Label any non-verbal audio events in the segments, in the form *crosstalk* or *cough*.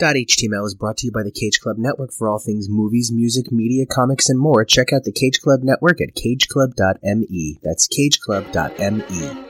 HTML is brought to you by the Cage Club Network for all things movies, music, media, comics, and more. Check out the Cage Club Network at cageclub.me. That's cageclub.me.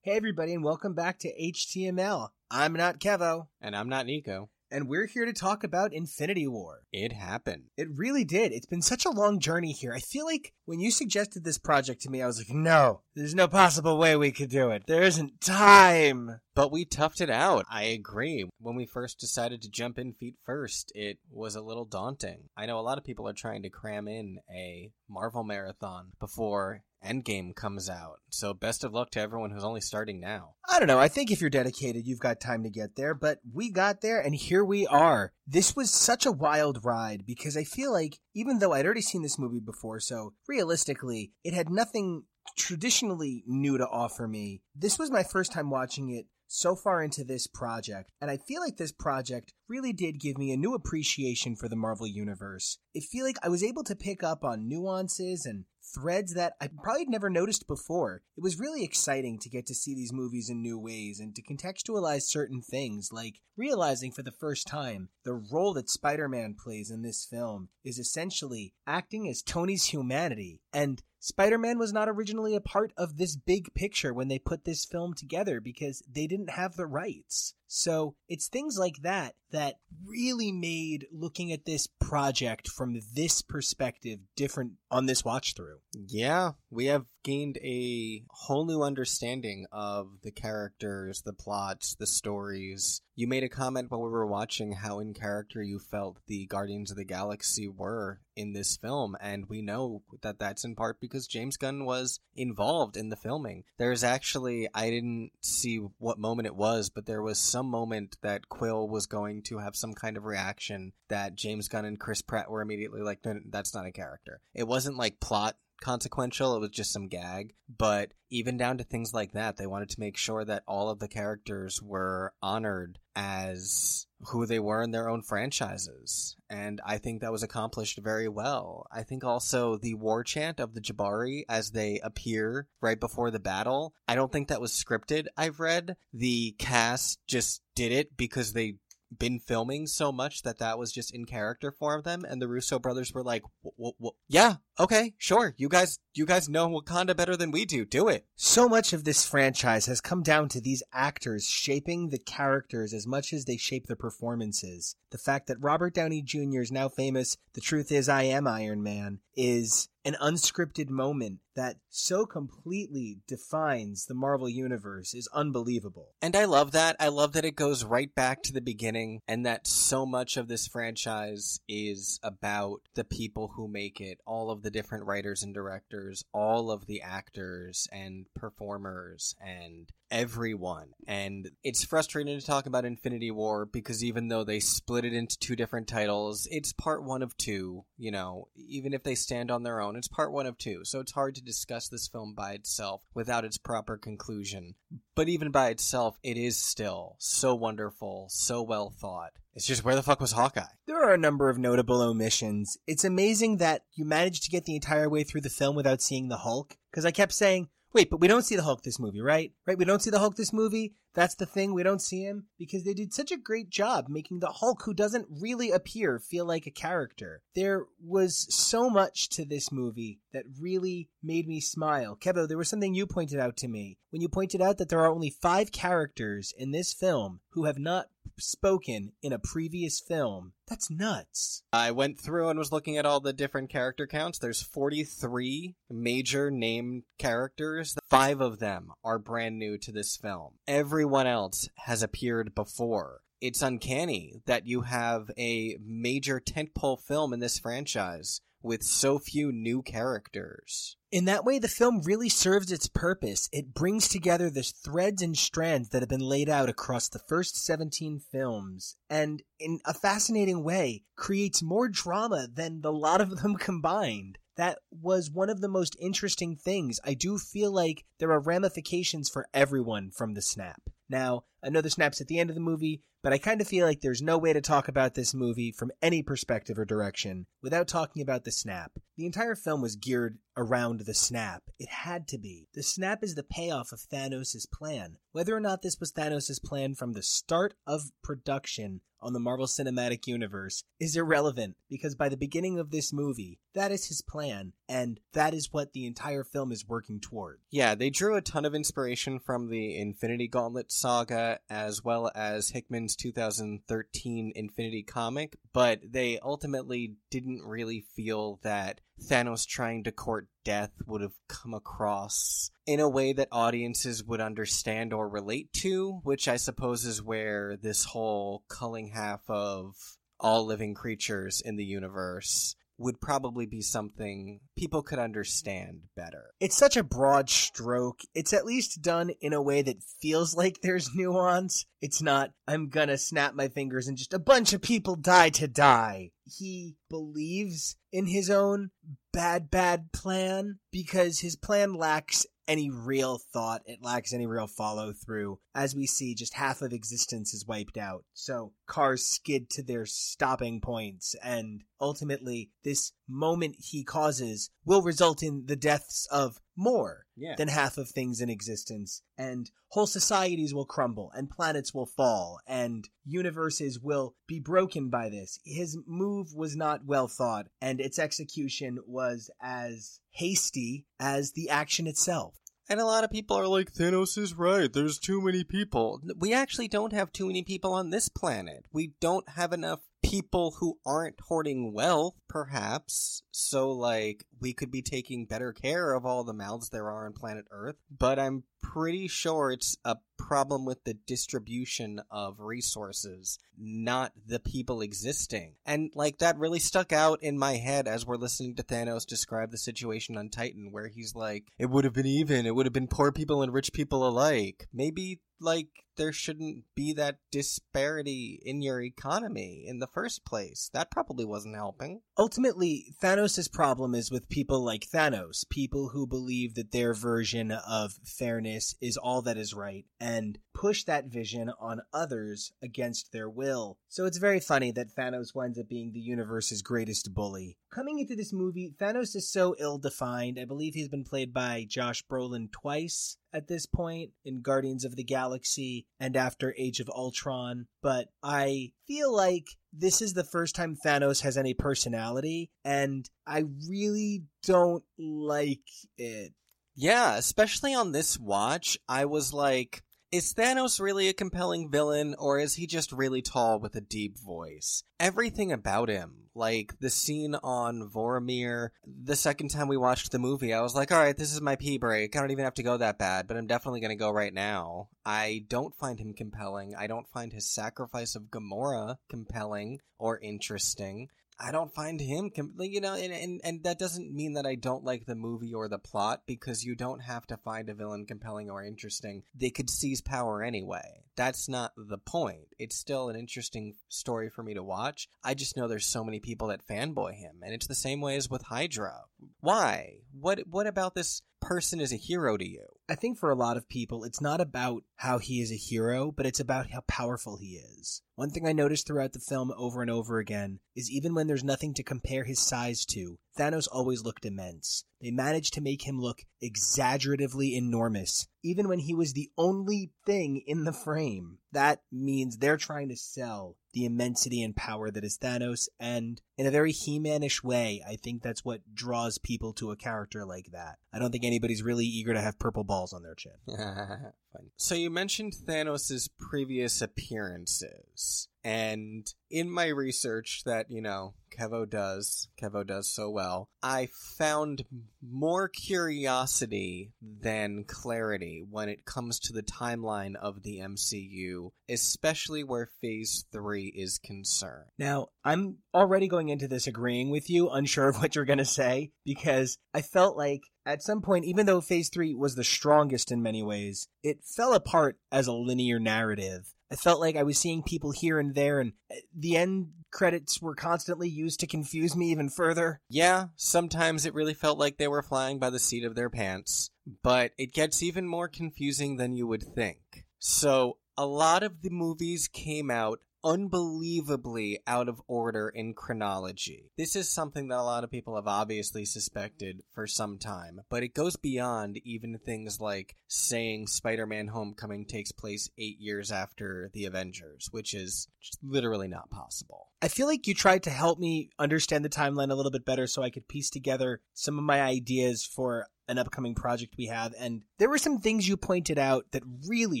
Hey, everybody, and welcome back to HTML. I'm not Kevo, And I'm not Nico. and we're here to talk about Infinity War. It happened. It really did. It's been such a long journey here. I feel like when you suggested this project to me, I was like, no, there's no possible way we could do it. There isn't time. But we toughed it out. I agree. When we first decided to jump in feet first, it was a little daunting. I know a lot of people are trying to cram in a Marvel marathon before Endgame comes out. So best of luck to everyone who's only starting now. I don't know. I think if you're dedicated, you've got time to get there, but we got there and here we are. This was such a wild ride because I feel like even though I'd already seen this movie before, so realistically, it had nothing traditionally new to offer me. This was my first time watching it so far into this project, and I feel like this project really did give me a new appreciation for the Marvel Universe. I feel like I was able to pick up on nuances and threads that I probably never noticed before. It was really exciting to get to see these movies in new ways and to contextualize certain things, like realizing for the first time the role that Spider Man plays in this film is essentially acting as Tony's humanity. And Spider Man was not originally a part of this big picture when they put this film together because they didn't have the rights. So it's things like that that really made looking at this project from this perspective different on this watch through. Yeah, we have gained a whole new understanding of the characters, the plots, the stories. You made a comment while we were watching how in character you felt the Guardians of the Galaxy were in this film, and we know that that's in part because James Gunn was involved in the filming. There's actually, I didn't see what moment it was, but there was some moment that Quill was going to have some kind of reaction that James Gunn and Chris Pratt were immediately like, that's not a character. It wasn't like plot consequential. It was just some gag. But even down to things like that, they wanted to make sure that all of the characters were honored as who they were in their own franchises. And I think that was accomplished very well. I think also the war chant of the Jabari as they appear right before the battle, I don't think that was scripted. I've read the cast just did it because they been filming so much that that was just in character for them and the russo brothers were like w- w- yeah okay sure you guys you guys know wakanda better than we do do it So much of this franchise has come down to these actors shaping the characters as much as they shape the performances. The fact that Robert Downey Jr. is now famous, the truth is I am Iron Man, is an unscripted moment that so completely defines the Marvel Universe is unbelievable. and i love that i love that it goes right back to the beginning and that so much of this franchise is about the people who make it all of the different writers and directors all of the actors and performers and everyone. And it's frustrating to talk about Infinity War because even though they split it into two different titles, it's part one of two. You know, even if they stand on their own, it's part one of two. So it's hard to discuss this film by itself without its proper conclusion. But even by itself, it is still so wonderful, so well thought. It's just where the fuck was Hawkeye? There are a number of notable omissions. It's amazing that you managed to get the entire way through the film without seeing the Hulk, because I kept saying, wait, but we don't see the Hulk this movie, right? Right? We don't see the Hulk this movie. That's the thing. We don't see him because they did such a great job making the Hulk, who doesn't really appear, feel like a character. There was so much to this movie that really made me smile. Kevo, there was something you pointed out to me when you pointed out that there are only five characters in this film who have not spoken in a previous film. That's nuts. I went through and was looking at all the different character counts. There's 43 major named characters. Five of them are brand new to this film. Everyone else has appeared before. It's uncanny that you have a major tentpole film in this franchise with so few new characters. In that way, the film really serves its purpose. It brings together the threads and strands that have been laid out across the first 17 films, and in a fascinating way, creates more drama than the lot of them *laughs* combined. That was one of the most interesting things. I do feel like there are ramifications for everyone from the snap. Now, I know the snap's at the end of the movie, but I kind of feel like there's no way to talk about this movie from any perspective or direction without talking about the snap. The entire film was geared around the snap. It had to be. The snap is the payoff of Thanos' plan. Whether or not this was Thanos' plan from the start of production on the Marvel Cinematic Universe is irrelevant because by the beginning of this movie, that is his plan, and that is what the entire film is working toward. Yeah, they drew a ton of inspiration from the Infinity Gauntlet saga as well as Hickman's 2013 Infinity comic, but they ultimately didn't really feel that Thanos trying to court death would have come across in a way that audiences would understand or relate to, which I suppose is where this whole culling half of all living creatures in the universe would probably be something people could understand better. It's such a broad stroke. It's at least done in a way that feels like there's nuance. It's not, I'm gonna snap my fingers and just a bunch of people die to die. He believes in his own bad, bad plan because his plan lacks any real thought. It lacks any real follow through. As we see, just half of existence is wiped out. So cars skid to their stopping points, and ultimately, this moment he causes will result in the deaths of more Yeah. than half of things in existence, and whole societies will crumble, and planets will fall, and universes will be broken by this. His move was not well thought, and its execution was as hasty as the action itself. And a lot of people are like, Thanos is right. There's too many people. We actually don't have too many people on this planet. We don't have enough people who aren't hoarding wealth, perhaps. So, like, we could be taking better care of all the mouths there are on planet Earth. But I'm pretty sure it's a problem with the distribution of resources, not the people existing. And, like, that really stuck out in my head as we're listening to Thanos describe the situation on Titan, where he's like, it would have been even. It would have been poor people and rich people alike. Maybe, like, there shouldn't be that disparity in your economy in the first place. That probably wasn't helping. Ultimately, Thanos' problem is with people like Thanos, people who believe that their version of fairness is all that is right, and push that vision on others against their will. So it's very funny that Thanos winds up being the universe's greatest bully. Coming into this movie, Thanos is so ill defined. I believe he's been played by Josh Brolin twice at this point in Guardians of the Galaxy and after Age of Ultron, but I feel like this is the first time Thanos has any personality, and I really don't like it. Yeah, especially on this watch, I was like, is Thanos really a compelling villain, or is he just really tall with a deep voice? Everything about him, like the scene on Vormir, the second time we watched the movie, I was like, alright, this is my pee break. I don't even have to go that bad, but I'm definitely gonna go right now. I don't find him compelling. I don't find his sacrifice of Gamora compelling or interesting. I don't find him, com- you know, and, and and that doesn't mean that I don't like the movie or the plot because you don't have to find a villain compelling or interesting. They could seize power anyway. That's not the point. It's still an interesting story for me to watch. I just know there's so many people that fanboy him, and it's the same way as with Hydra. Why? What what about this person is a hero to you? I think for a lot of people, it's not about how he is a hero, but it's about how powerful he is. One thing I noticed throughout the film over and over again is even when there's nothing to compare his size to, Thanos always looked immense. They managed to make him look exaggeratively enormous, even when he was the only thing in the frame. That means they're trying to sell the immensity and power that is Thanos, and in a very He-Manish way, I think that's what draws people to a character like that. I don't think anybody's really eager to have purple balls on their chin. *laughs* So you mentioned Thanos' previous appearances, and in my research that, you know, Kevo does, Kevo does so well, I found more curiosity than clarity when it comes to the timeline of the MCU, especially where Phase 3 is concerned. Now, I'm already going into this agreeing with you, unsure of what you're going to say, because I felt like at some point, even though Phase 3 was the strongest in many ways, it fell apart as a linear narrative. I felt like I was seeing people here and there, and uh, the end credits were constantly used to confuse me even further. Yeah, sometimes it really felt like they were flying by the seat of their pants, but it gets even more confusing than you would think. So, a lot of the movies came out unbelievably out of order in chronology. This is something that a lot of people have obviously suspected for some time, but it goes beyond even things like saying Spider Man Homecoming takes place eight years after the Avengers, which is literally not possible. I feel like you tried to help me understand the timeline a little bit better so I could piece together some of my ideas for an upcoming project we have, and there were some things you pointed out that really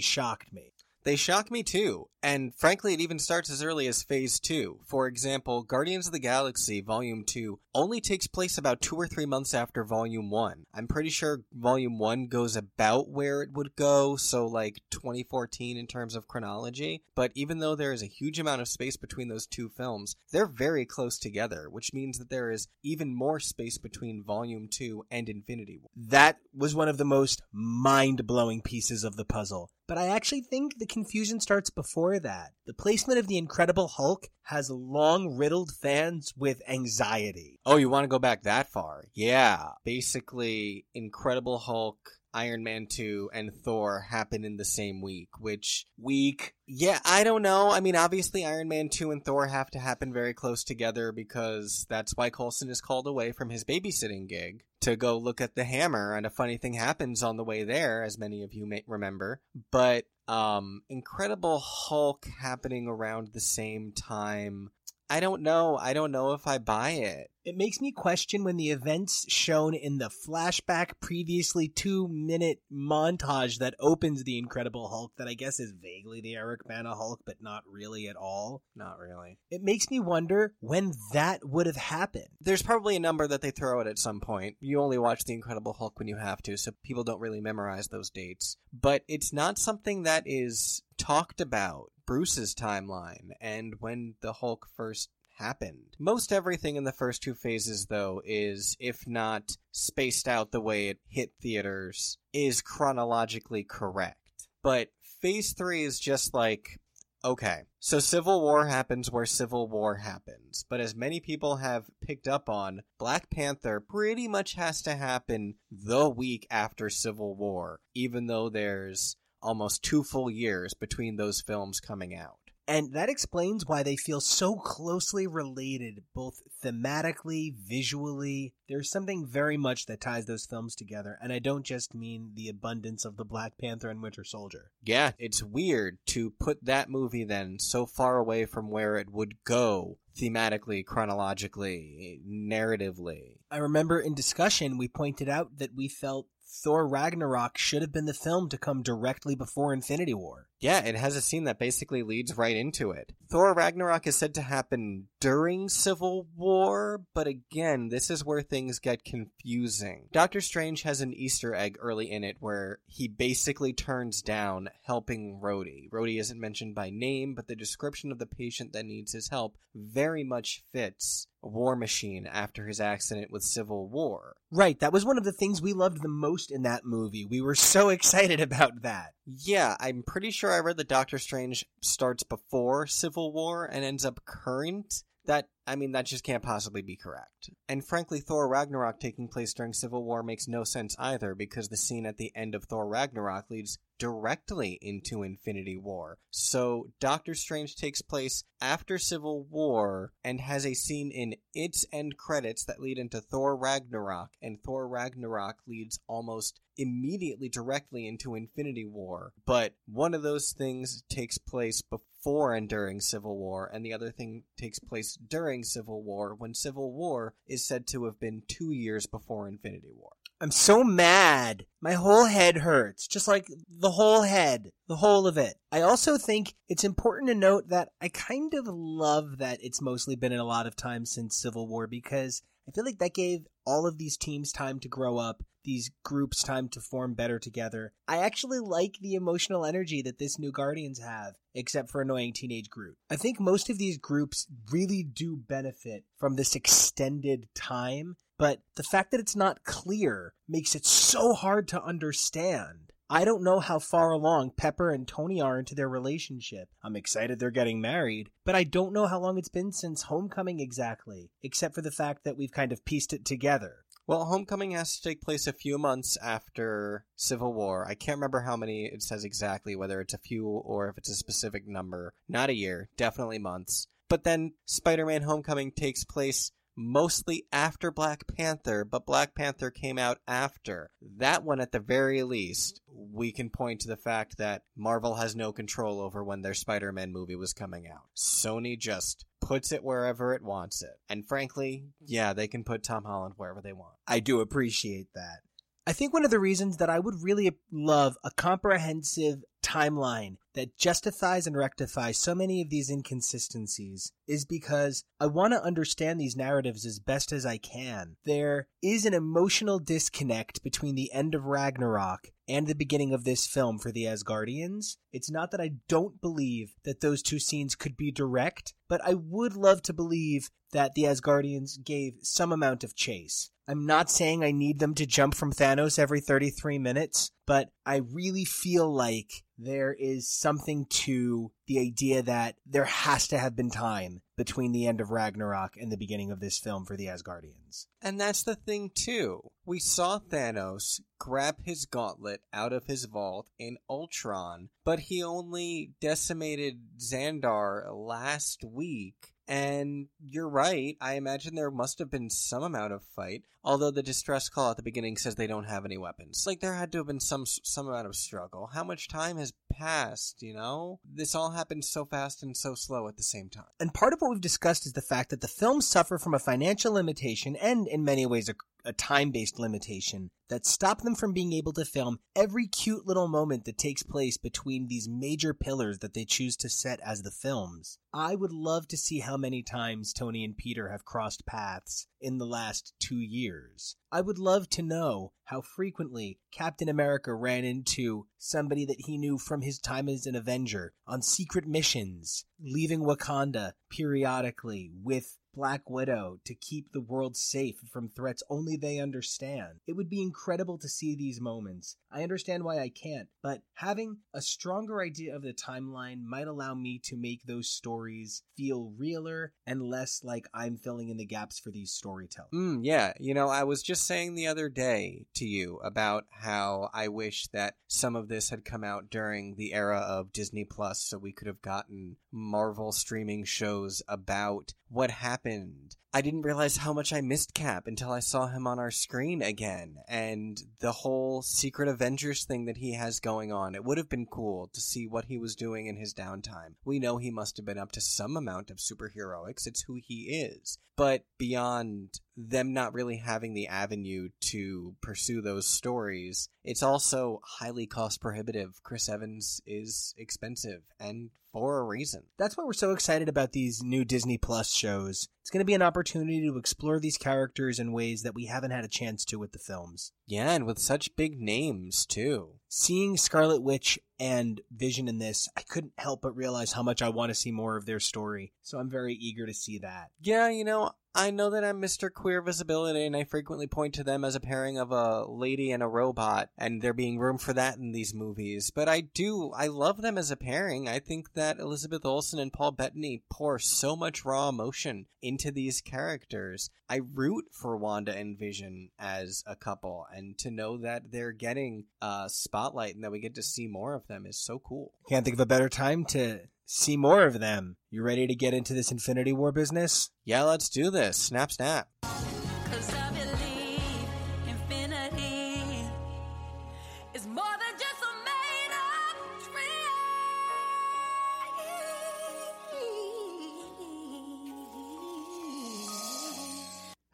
shocked me. They shock me too, and frankly, it even starts as early as Phase 2. For example, Guardians of the Galaxy Volume 2 only takes place about two or three months after Volume 1. I'm pretty sure Volume 1 goes about where it would go, so like 2014 in terms of chronology. But even though there is a huge amount of space between those two films, they're very close together, which means that there is even more space between Volume 2 and Infinity War. That was one of the most mind blowing pieces of the puzzle. But I actually think the confusion starts before that. The placement of the Incredible Hulk has long riddled fans with anxiety. Oh, you want to go back that far? Yeah. Basically, Incredible Hulk Iron Man 2 and Thor happen in the same week, which week? Yeah, I don't know. I mean, obviously Iron Man 2 and Thor have to happen very close together because that's why Coulson is called away from his babysitting gig to go look at the hammer and a funny thing happens on the way there as many of you may remember. But um Incredible Hulk happening around the same time I don't know. I don't know if I buy it. It makes me question when the events shown in the flashback previously two minute montage that opens the Incredible Hulk, that I guess is vaguely the Eric Bana Hulk, but not really at all. Not really. It makes me wonder when that would have happened. There's probably a number that they throw out at some point. You only watch the Incredible Hulk when you have to, so people don't really memorize those dates. But it's not something that is talked about. Bruce's timeline and when the Hulk first happened. Most everything in the first two phases, though, is, if not spaced out the way it hit theaters, is chronologically correct. But phase three is just like, okay, so Civil War happens where Civil War happens. But as many people have picked up on, Black Panther pretty much has to happen the week after Civil War, even though there's almost two full years between those films coming out. And that explains why they feel so closely related, both thematically, visually. There's something very much that ties those films together, and I don't just mean the abundance of the Black Panther and Winter Soldier. Yeah, it's weird to put that movie then so far away from where it would go thematically, chronologically, narratively. I remember in discussion we pointed out that we felt Thor Ragnarok should have been the film to come directly before Infinity War. Yeah, it has a scene that basically leads right into it. Thor Ragnarok is said to happen during Civil War, but again, this is where things get confusing. Doctor Strange has an Easter egg early in it where he basically turns down helping Rhodey. Rhodey isn't mentioned by name, but the description of the patient that needs his help very much fits War Machine after his accident with Civil War. Right, that was one of the things we loved the most in that movie. We were so *laughs* excited about that. Yeah, I'm pretty sure I read that Doctor Strange starts before Civil War and ends up current. That I mean, that just can't possibly be correct. And frankly, Thor Ragnarok taking place during Civil War makes no sense either, because the scene at the end of Thor Ragnarok leads directly into Infinity War. So Doctor Strange takes place after Civil War and has a scene in its end credits that lead into Thor Ragnarok, and Thor Ragnarok leads almost immediately directly into Infinity War. But one of those things takes place before and during Civil War, and the other thing takes place during Civil War when Civil War is said to have been two years before Infinity War. I'm so mad. My whole head hurts. Just like the whole head. The whole of it. I also think it's important to note that I kind of love that it's mostly been in a lot of time since Civil War because I feel like that gave all of these teams time to grow up, these groups time to form better together. I actually like the emotional energy that this new Guardians have, except for annoying teenage Groot. I think most of these groups really do benefit from this extended time, but the fact that it's not clear makes it so hard to understand. I don't know how far along Pepper and Tony are into their relationship. I'm excited they're getting married, but I don't know how long it's been since Homecoming exactly, except for the fact that we've kind of pieced it together. Well, Homecoming has to take place a few months after Civil War. I can't remember how many it says exactly, whether it's a few or if it's a specific number. Not a year, definitely months. But then Spider Man Homecoming takes place mostly after Black Panther, but Black Panther came out after. That one, at the very least, we can point to the fact that Marvel has no control over when their Spider Man movie was coming out. Sony just puts it wherever it wants it. And frankly, yeah, they can put Tom Holland wherever they want. I do appreciate that. I think one of the reasons that I would really love a comprehensive timeline that justifies and rectifies so many of these inconsistencies is because I want to understand these narratives as best as I can. There is an emotional disconnect between the end of Ragnarok and the beginning of this film for the Asgardians. It's not that I don't believe that those two scenes could be direct, but I would love to believe that the Asgardians gave some amount of chase. I'm not saying I need them to jump from Thanos every 33 minutes, but I really feel like there is something to the idea that there has to have been time between the end of Ragnarok and the beginning of this film for the Asgardians. And that's the thing, too. We saw Thanos grab his gauntlet out of his vault in Ultron, but he only decimated Xandar last week and you're right. I imagine there must have been some amount of fight. Although the distress call at the beginning says they don't have any weapons. Like there had to have been some some amount of struggle. How much time has passed, you know? This all happened so fast and so slow at the same time. And part of what we've discussed is the fact that the films suffer from a financial limitation and in many ways a a time based limitation that stop them from being able to film every cute little moment that takes place between these major pillars that they choose to set as the films. I would love to see how many times Tony and Peter have crossed paths in the last two years. I would love to know how frequently Captain America ran into somebody that he knew from his time as an Avenger on secret missions, leaving Wakanda periodically with Black Widow to keep the world safe from threats only they understand. It would be incredible to see these moments. I understand why I can't, but having a stronger idea of the timeline might allow me to make those stories feel realer and less like I'm filling in the gaps for these storytellers. Mm, yeah, you know, I was just saying the other day to you about how I wish that some of this had come out during the era of Disney Plus so we could have gotten Marvel streaming shows about what happened. I didn't realize how much I missed Cap until I saw him on our screen again, and the whole Secret Avengers thing that he has going on. It would have been cool to see what he was doing in his downtime. We know he must have been up to some amount of superheroics, it's who he is. But beyond them not really having the avenue to pursue those stories, it's also highly cost prohibitive. Chris Evans is expensive, and for a reason. That's why we're so excited about these new Disney Plus shows. It's going to be an opportunity to explore these characters in ways that we haven't had a chance to with the films. Yeah, and with such big names, too. Seeing Scarlet Witch and Vision in this, I couldn't help but realize how much I want to see more of their story. So I'm very eager to see that. Yeah, you know, I know that I'm Mr. Queer Visibility, and I frequently point to them as a pairing of a lady and a robot, and there being room for that in these movies. But I do, I love them as a pairing. I think that Elizabeth Olsen and Paul Bettany pour so much raw emotion into these characters. I root for Wanda and Vision as a couple, and to know that they're getting a spotlight and that we get to see more of them is so cool. Can't think of a better time to see more of them. You ready to get into this Infinity War business? Yeah, let's do this. Snap, snap.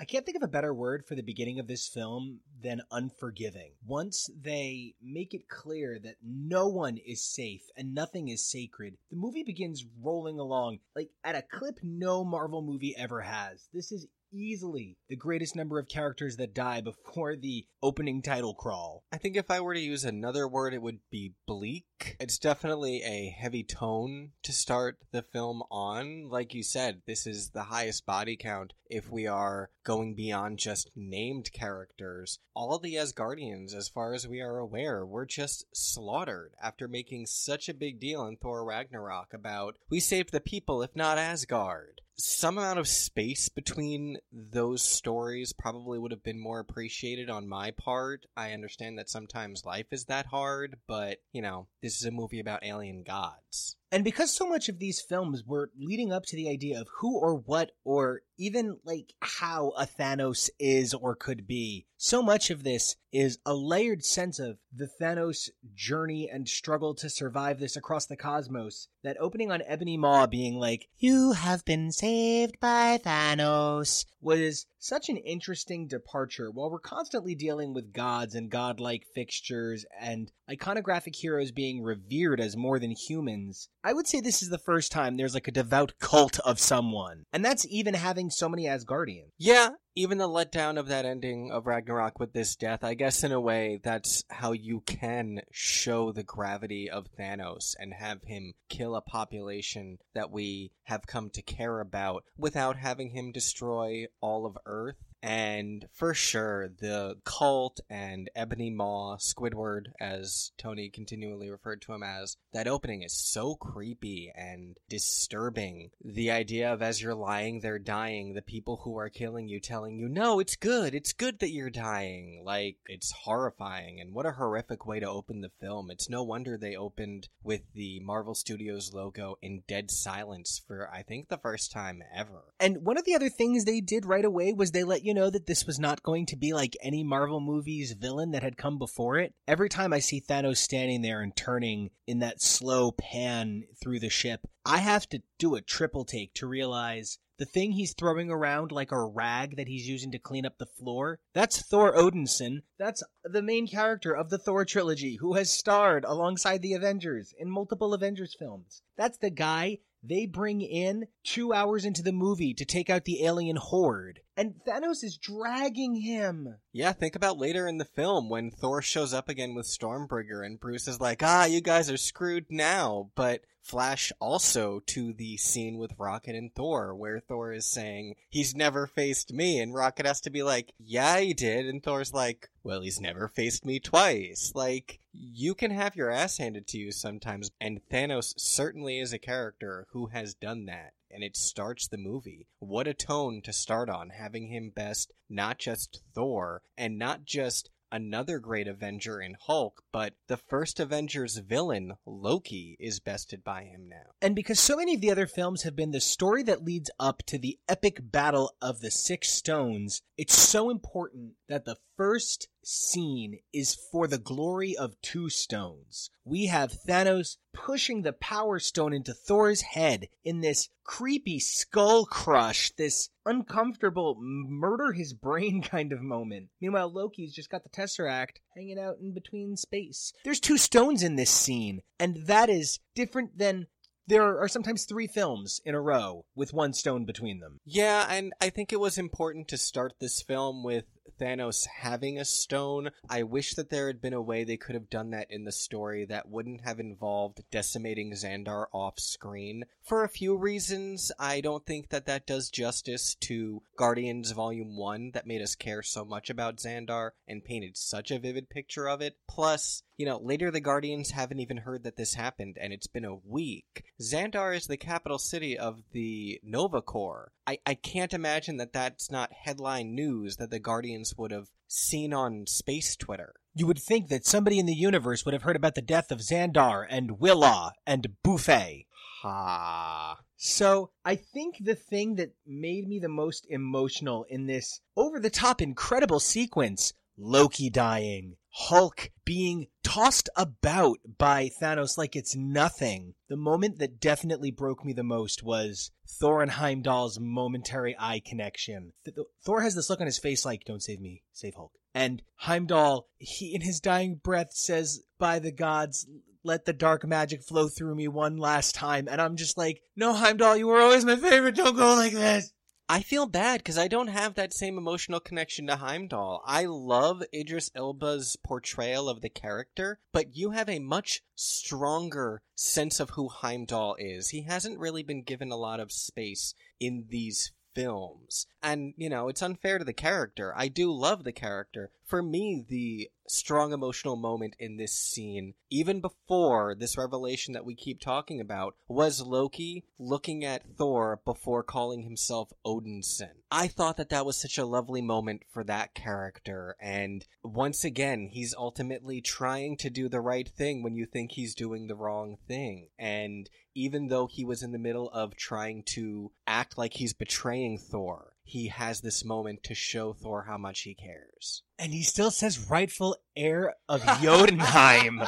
Can't think of a better word for the beginning of this film than unforgiving. Once they make it clear that no one is safe and nothing is sacred, the movie begins rolling along like at a clip no Marvel movie ever has. This is easily the greatest number of characters that die before the opening title crawl. I think if I were to use another word, it would be bleak. It's definitely a heavy tone to start the film on. Like you said, this is the highest body count if we are going beyond just named characters. All the Asgardians, as far as we are aware, were just slaughtered after making such a big deal in Thor Ragnarok about we saved the people, if not Asgard. Some amount of space between those stories probably would have been more appreciated on my part. I understand that sometimes life is that hard, but, you know, this is a movie about alien gods. And because so much of these films were leading up to the idea of who or what or even like how a Thanos is or could be, so much of this is a layered sense of the Thanos journey and struggle to survive this across the cosmos. That opening on Ebony Maw being like, You have been saved by Thanos, was such an interesting departure. While we're constantly dealing with gods and godlike fixtures and iconographic heroes being revered as more than humans, I would say this is the first time there's like a devout cult of someone. And that's even having so many Asgardians. Yeah, even the letdown of that ending of Ragnarok with this death, I guess in a way that's how you can show the gravity of Thanos and have him kill a population that we have come to care about without having him destroy all of Earth. And for sure, the cult and Ebony Maw, Squidward, as Tony continually referred to him as, that opening is so creepy and disturbing. The idea of as you're lying there dying, the people who are killing you telling you, no, it's good, it's good that you're dying. Like, it's horrifying, and what a horrific way to open the film. It's no wonder they opened with the Marvel Studios logo in dead silence for, I think, the first time ever. And one of the other things they did right away was they let you know that this was not going to be like any Marvel movie's villain that had come before it. Every time I see Thanos standing there and turning in that slow pan through the ship, I have to do a triple take to realize the thing he's throwing around like a rag that he's using to clean up the floor, that's Thor Odinson. That's the main character of the Thor trilogy who has starred alongside the Avengers in multiple Avengers films. That's the guy they bring in two hours into the movie to take out the alien horde. And Thanos is dragging him. Yeah, think about later in the film when Thor shows up again with Stormbreaker and Bruce is like, ah, you guys are screwed now. But flash also to the scene with Rocket and Thor where Thor is saying, he's never faced me. And Rocket has to be like, yeah, he did. And Thor's like, well, he's never faced me twice. Like, you can have your ass handed to you sometimes. And Thanos certainly is a character who has done that and it starts the movie. What a tone to start on, having him best not just Thor and not just another great Avenger in Hulk, but the first Avengers villain, Loki, is bested by him now. And because so many of the other films have been the story that leads up to the epic battle of the Six Stones, it's so important that the first scene is for the glory of two stones. We have Thanos pushing the Power Stone into Thor's head in this creepy skull crush, this uncomfortable murder his brain *laughs* kind of moment. Meanwhile, Loki's just got the Tesseract hanging out in between space. There's two stones in this scene, and that is different than there are sometimes three films in a row with one stone between them. Yeah, and I think it was important to start this film with Thanos having a stone. I wish that there had been a way they could have done that in the story that wouldn't have involved decimating Xandar off screen. For a few reasons, I don't think that that does justice to Guardians Volume 1 that made us care so much about Xandar and painted such a vivid picture of it. Plus, you know, later the Guardians haven't even heard that this happened, and it's been a week. Xandar is the capital city of the Nova Corps. I, I can't imagine that that's not headline news that the Guardians would have seen on space Twitter. You would think that somebody in the universe would have heard about the death of Xandar and Willa and Buffet. Ha. So I think the thing that made me the most emotional in this over the top incredible sequence Loki dying, Hulk being tossed about by Thanos like it's nothing. The moment that definitely broke me the most was Thor and Heimdall's momentary eye connection. Th- Thor has this look on his face like, don't save me, save Hulk. And Heimdall, he in his dying breath says, by the gods, let the dark magic flow through me one last time. And I'm just like, no, Heimdall, you were always my favorite. Don't go like this. I feel bad because I don't have that same emotional connection to Heimdall. I love Idris Elba's portrayal of the character, but you have a much stronger sense of who Heimdall is. He hasn't really been given a lot of space in these films. And, you know, it's unfair to the character. I do love the character. For me, the strong emotional moment in this scene, even before this revelation that we keep talking about, was Loki looking at Thor before calling himself Odinson. I thought that that was such a lovely moment for that character. And once again, he's ultimately trying to do the right thing when you think he's doing the wrong thing. And even though he was in the middle of trying to act like he's betraying Thor, he has this moment to show Thor how much he cares. And he still says rightful heir of *laughs* Jotunheim.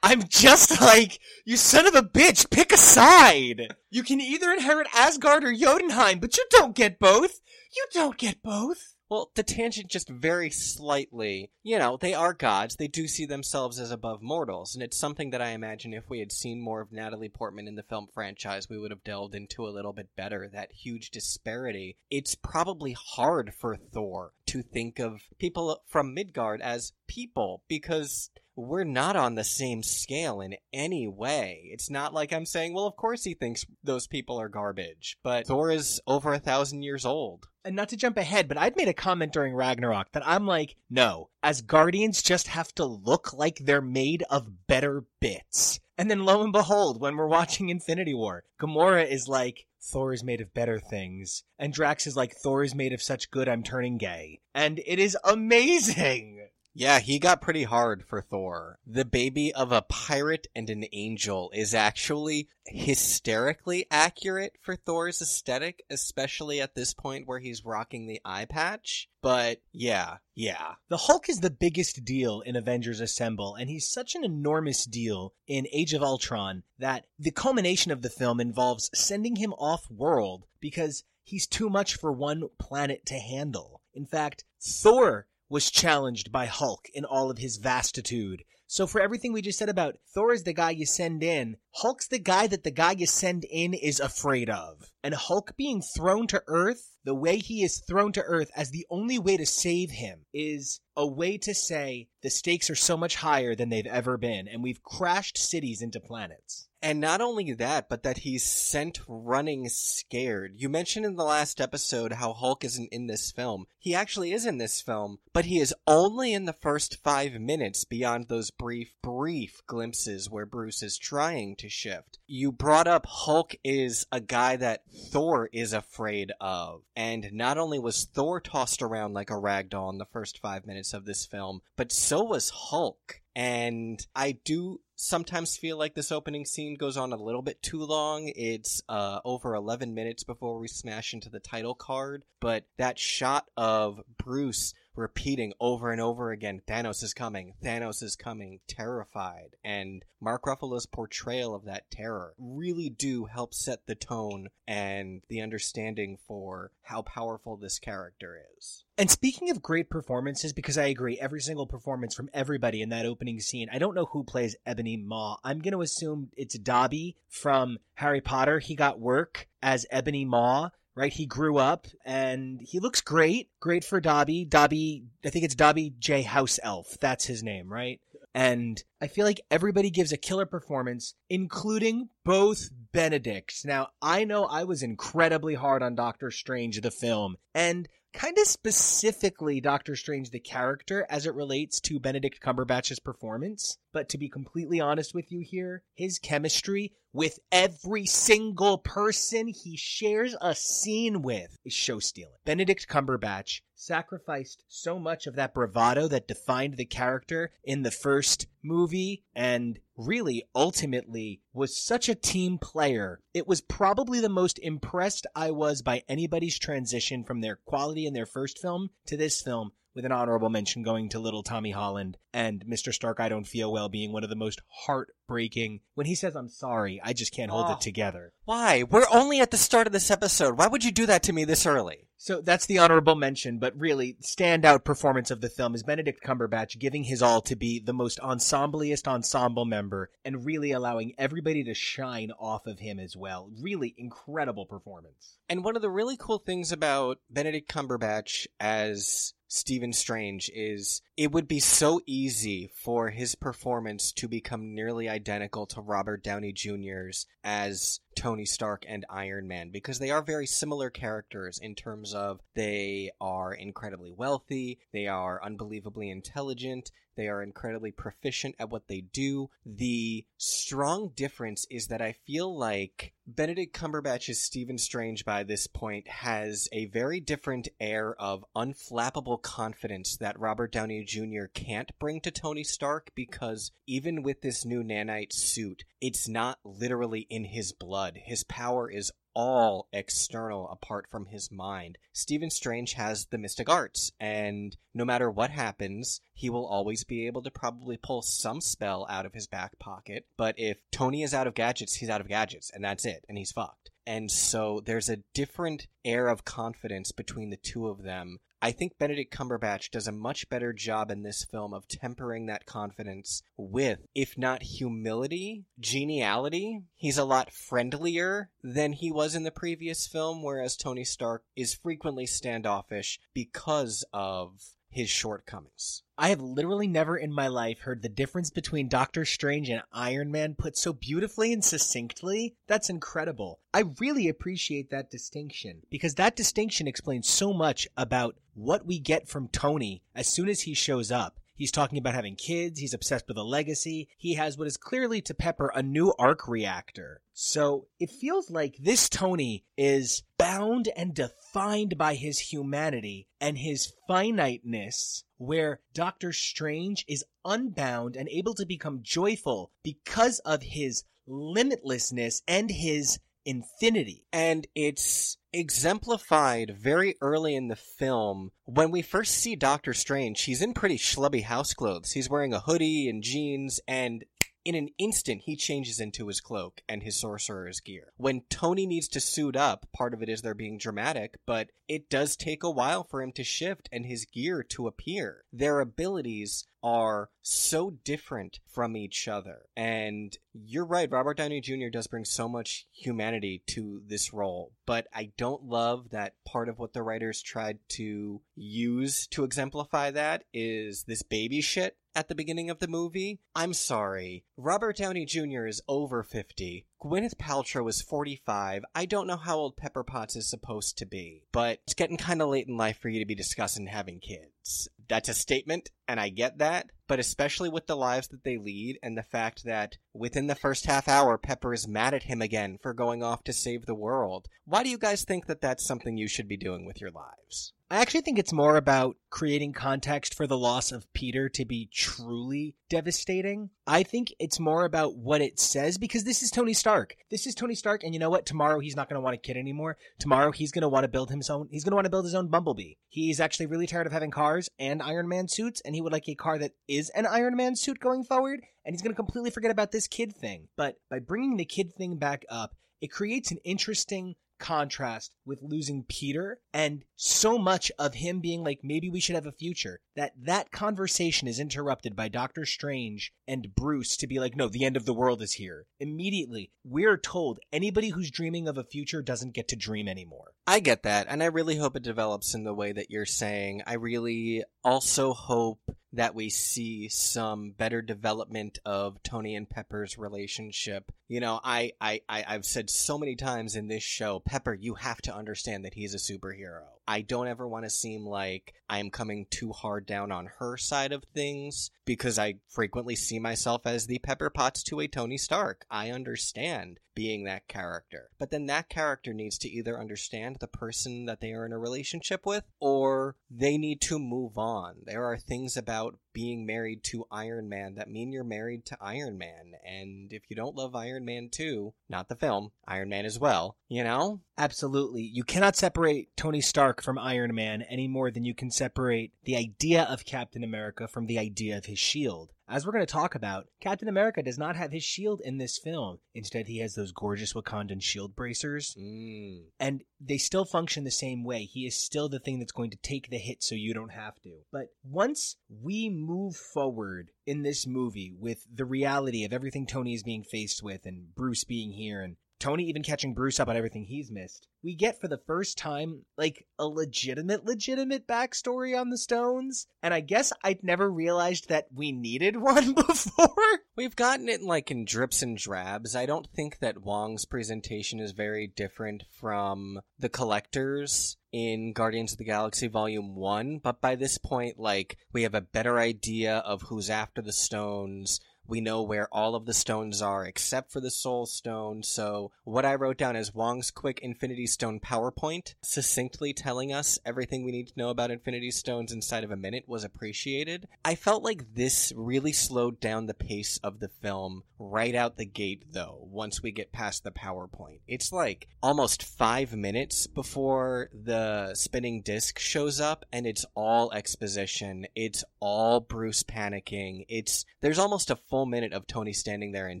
I'm just like, you son of a bitch, pick a side. You can either inherit Asgard or Jotunheim, but you don't get both. You don't get both. Well, the tangent just very slightly. You know, they are gods. They do see themselves as above mortals, and it's something that I imagine if we had seen more of Natalie Portman in the film franchise, we would have delved into a little bit better. That huge disparity. It's probably hard for Thor to think of people from Midgard as people because we're not on the same scale in any way. It's not like I'm saying, well, of course he thinks those people are garbage, but Thor is over a thousand years old. And not to jump ahead, but I'd made a comment during Ragnarok that I'm like, no, as Guardians just have to look like they're made of better bits. And then lo and behold, when we're watching Infinity War, Gamora is like, Thor is made of better things. And Drax is like, Thor is made of such good I'm turning gay. And it is amazing! Yeah, he got pretty hard for Thor. The baby of a pirate and an angel is actually hysterically accurate for Thor's aesthetic, especially at this point where he's rocking the eye patch. But yeah, yeah. The Hulk is the biggest deal in Avengers Assemble, and he's such an enormous deal in Age of Ultron that the culmination of the film involves sending him off world because he's too much for one planet to handle. In fact, Thor was challenged by Hulk in all of his vastitude. So for everything we just said about Thor is the guy you send in, Hulk's the guy that the guy you send in is afraid of. And Hulk being thrown to Earth, the way he is thrown to Earth as the only way to save him is a way to say the stakes are so much higher than they've ever been, and we've crashed cities into planets. And not only that, but that he's sent running scared. You mentioned in the last episode how Hulk isn't in this film. He actually is in this film, but he is only in the first five minutes beyond those brief, brief glimpses where Bruce is trying to shift. You brought up Hulk is a guy that Thor is afraid of. And not only was Thor tossed around like a rag doll in the first five minutes of this film, but so was Hulk. And I do sometimes feel like this opening scene goes on a little bit too long. It's uh, over 11 minutes before we smash into the title card, but that shot of Bruce repeating over and over again Thanos is coming, Thanos is coming, terrified. And Mark Ruffalo's portrayal of that terror really do help set the tone and the understanding for how powerful this character is. And speaking of great performances, because I agree, every single performance from everybody in that opening scene, I don't know who plays Ebony Maw. I'm going to assume it's Dobby from Harry Potter. He got work as Ebony Maw right? He grew up and he looks great. Great for Dobby. Dobby, I think it's Dobby J. House Elf. That's his name, right? And I feel like everybody gives a killer performance, including both Benedicts. Now, I know I was incredibly hard on Doctor Strange, the film, and kind of specifically Doctor Strange, the character, as it relates to Benedict Cumberbatch's performance. But to be completely honest with you here, his chemistry with every single person he shares a scene with is show stealing. Benedict Cumberbatch sacrificed so much of that bravado that defined the character in the first movie and really ultimately was such a team player. It was probably the most impressed I was by anybody's transition from their quality in their first film to this film with an honorable mention going to little Tommy Holland and Mr. Stark I don't feel well being one of the most heartbreaking when he says I'm sorry I just can't hold Oh. it together. Why? We're only at the start of this episode. Why would you do that to me this early? So that's the honorable mention, but really standout performance of the film is Benedict Cumberbatch giving his all to be the most ensembliest ensemble member and really allowing everybody to shine off of him as well. Really incredible performance. And one of the really cool things about Benedict Cumberbatch as Stephen Strange is it would be so easy for his performance to become nearly identical to Robert Downey Jr.'s as Tony Stark and Iron Man because they are very similar characters in terms of they are incredibly wealthy, they are unbelievably intelligent, they are incredibly proficient at what they do. The strong difference is that I feel like Benedict Cumberbatch's Stephen Strange by this point has a very different air of unflappable confidence that Robert Downey Jr. can't bring to Tony Stark because even with this new nanite suit, it's not literally in his blood. His power is all external apart from his mind. Stephen Strange has the mystic arts, and no matter what happens, he will always be able to probably pull some spell out of his back pocket. But if Tony is out of gadgets, he's out of gadgets, and that's it, and he's fucked. And so there's a different air of confidence between the two of them I think Benedict Cumberbatch does a much better job in this film of tempering that confidence with, if not humility, geniality. He's a lot friendlier than he was in the previous film, whereas Tony Stark is frequently standoffish because of his shortcomings. I have literally never in my life heard the difference between Doctor Strange and Iron Man put so beautifully and succinctly. That's incredible. I really appreciate that distinction because that distinction explains so much about what we get from Tony as soon as he shows up. He's talking about having kids. He's obsessed with a legacy. He has what is clearly to Pepper a new arc reactor. So it feels like this Tony is bound and defined by his humanity and his finiteness, where Doctor Strange is unbound and able to become joyful because of his limitlessness and his infinity. And it's exemplified very early in the film. When we first see Doctor Strange, he's in pretty schlubby house clothes. He's wearing a hoodie and jeans, and in an instant, he changes into his cloak and his sorcerer's gear. When Tony needs to suit up, part of it is they're being dramatic, but it does take a while for him to shift and his gear to appear. Their abilities are so different from each other. And you're right, Robert Downey Jr. does bring so much humanity to this role, but I don't love that part of what the writers tried to use to exemplify that is this baby shit at the beginning of the movie. I'm sorry. Robert Downey Jr. is over 50. Gwyneth Paltrow is 45. I don't know how old Pepper Potts is supposed to be, but it's getting kind of late in life for you to be discussing having kids. That's a statement, and I get that, but especially with the lives that they lead and the fact that within the first half hour, Pepper is mad at him again for going off to save the world. Why do you guys think that that's something you should be doing with your lives? I actually think it's more about creating context for the loss of Peter to be truly devastating. I think it's more about what it says because this is Tony Stark. This is Tony Stark, and you know what? Tomorrow he's not going to want a kid anymore. Tomorrow he's going to want to build his own. He's going to want to build his own Bumblebee. He's actually really tired of having cars and Iron Man suits, and he would like a car that is an Iron Man suit going forward. And he's going to completely forget about this kid thing. But by bringing the kid thing back up, it creates an interesting contrast with losing Peter and so much of him being like maybe we should have a future that that conversation is interrupted by Doctor Strange and Bruce to be like no the end of the world is here. Immediately we're told anybody who's dreaming of a future doesn't get to dream anymore. I get that and I really hope it develops in the way that you're saying. I really also hope that we see some better development of Tony and Pepper's relationship. You know, I, I, I, have said so many times in this show, Pepper, you have to understand that he's a superhero. I don't ever want to seem like I am coming too hard down on her side of things because I frequently see myself as the Pepper Potts to a Tony Stark. I understand being that character. But then that character needs to either understand the person that they are in a relationship with or they need to move on. There are things about being married to Iron Man that mean you're married to Iron Man. And if you don't love Iron Man 2, not the film, Iron Man as well, you know? Absolutely. You cannot separate Tony Stark from Iron Man any more than you can separate the idea of Captain America from the idea of his shield. As we're going to talk about, Captain America does not have his shield in this film. Instead, he has those gorgeous Wakandan shield bracers. Mm. And they still function the same way. He is still the thing that's going to take the hit so you don't have to. But once we move forward in this movie with the reality of everything Tony is being faced with and Bruce being here and Tony even catching Bruce up on everything he's missed. We get for the first time like a legitimate, legitimate backstory on the Stones. And I guess I'd never realized that we needed *laughs* one before. We've gotten it like in drips and drabs. I don't think that Wong's presentation is very different from the collectors in Guardians of the Galaxy Volume 1, but by this point, like, we have a better idea of who's after the stones. We know where all of the stones are except for the Soul Stone. So, what I wrote down is Wong's quick Infinity Stone PowerPoint, succinctly telling us everything we need to know about Infinity Stones inside of a minute, was appreciated. I felt like this really slowed down the pace of the film right out the gate, though, once we get past the PowerPoint. It's like almost five minutes before the spinning disc shows up, and it's all exposition. It's all Bruce panicking. It's there's almost a full minute of Tony standing there in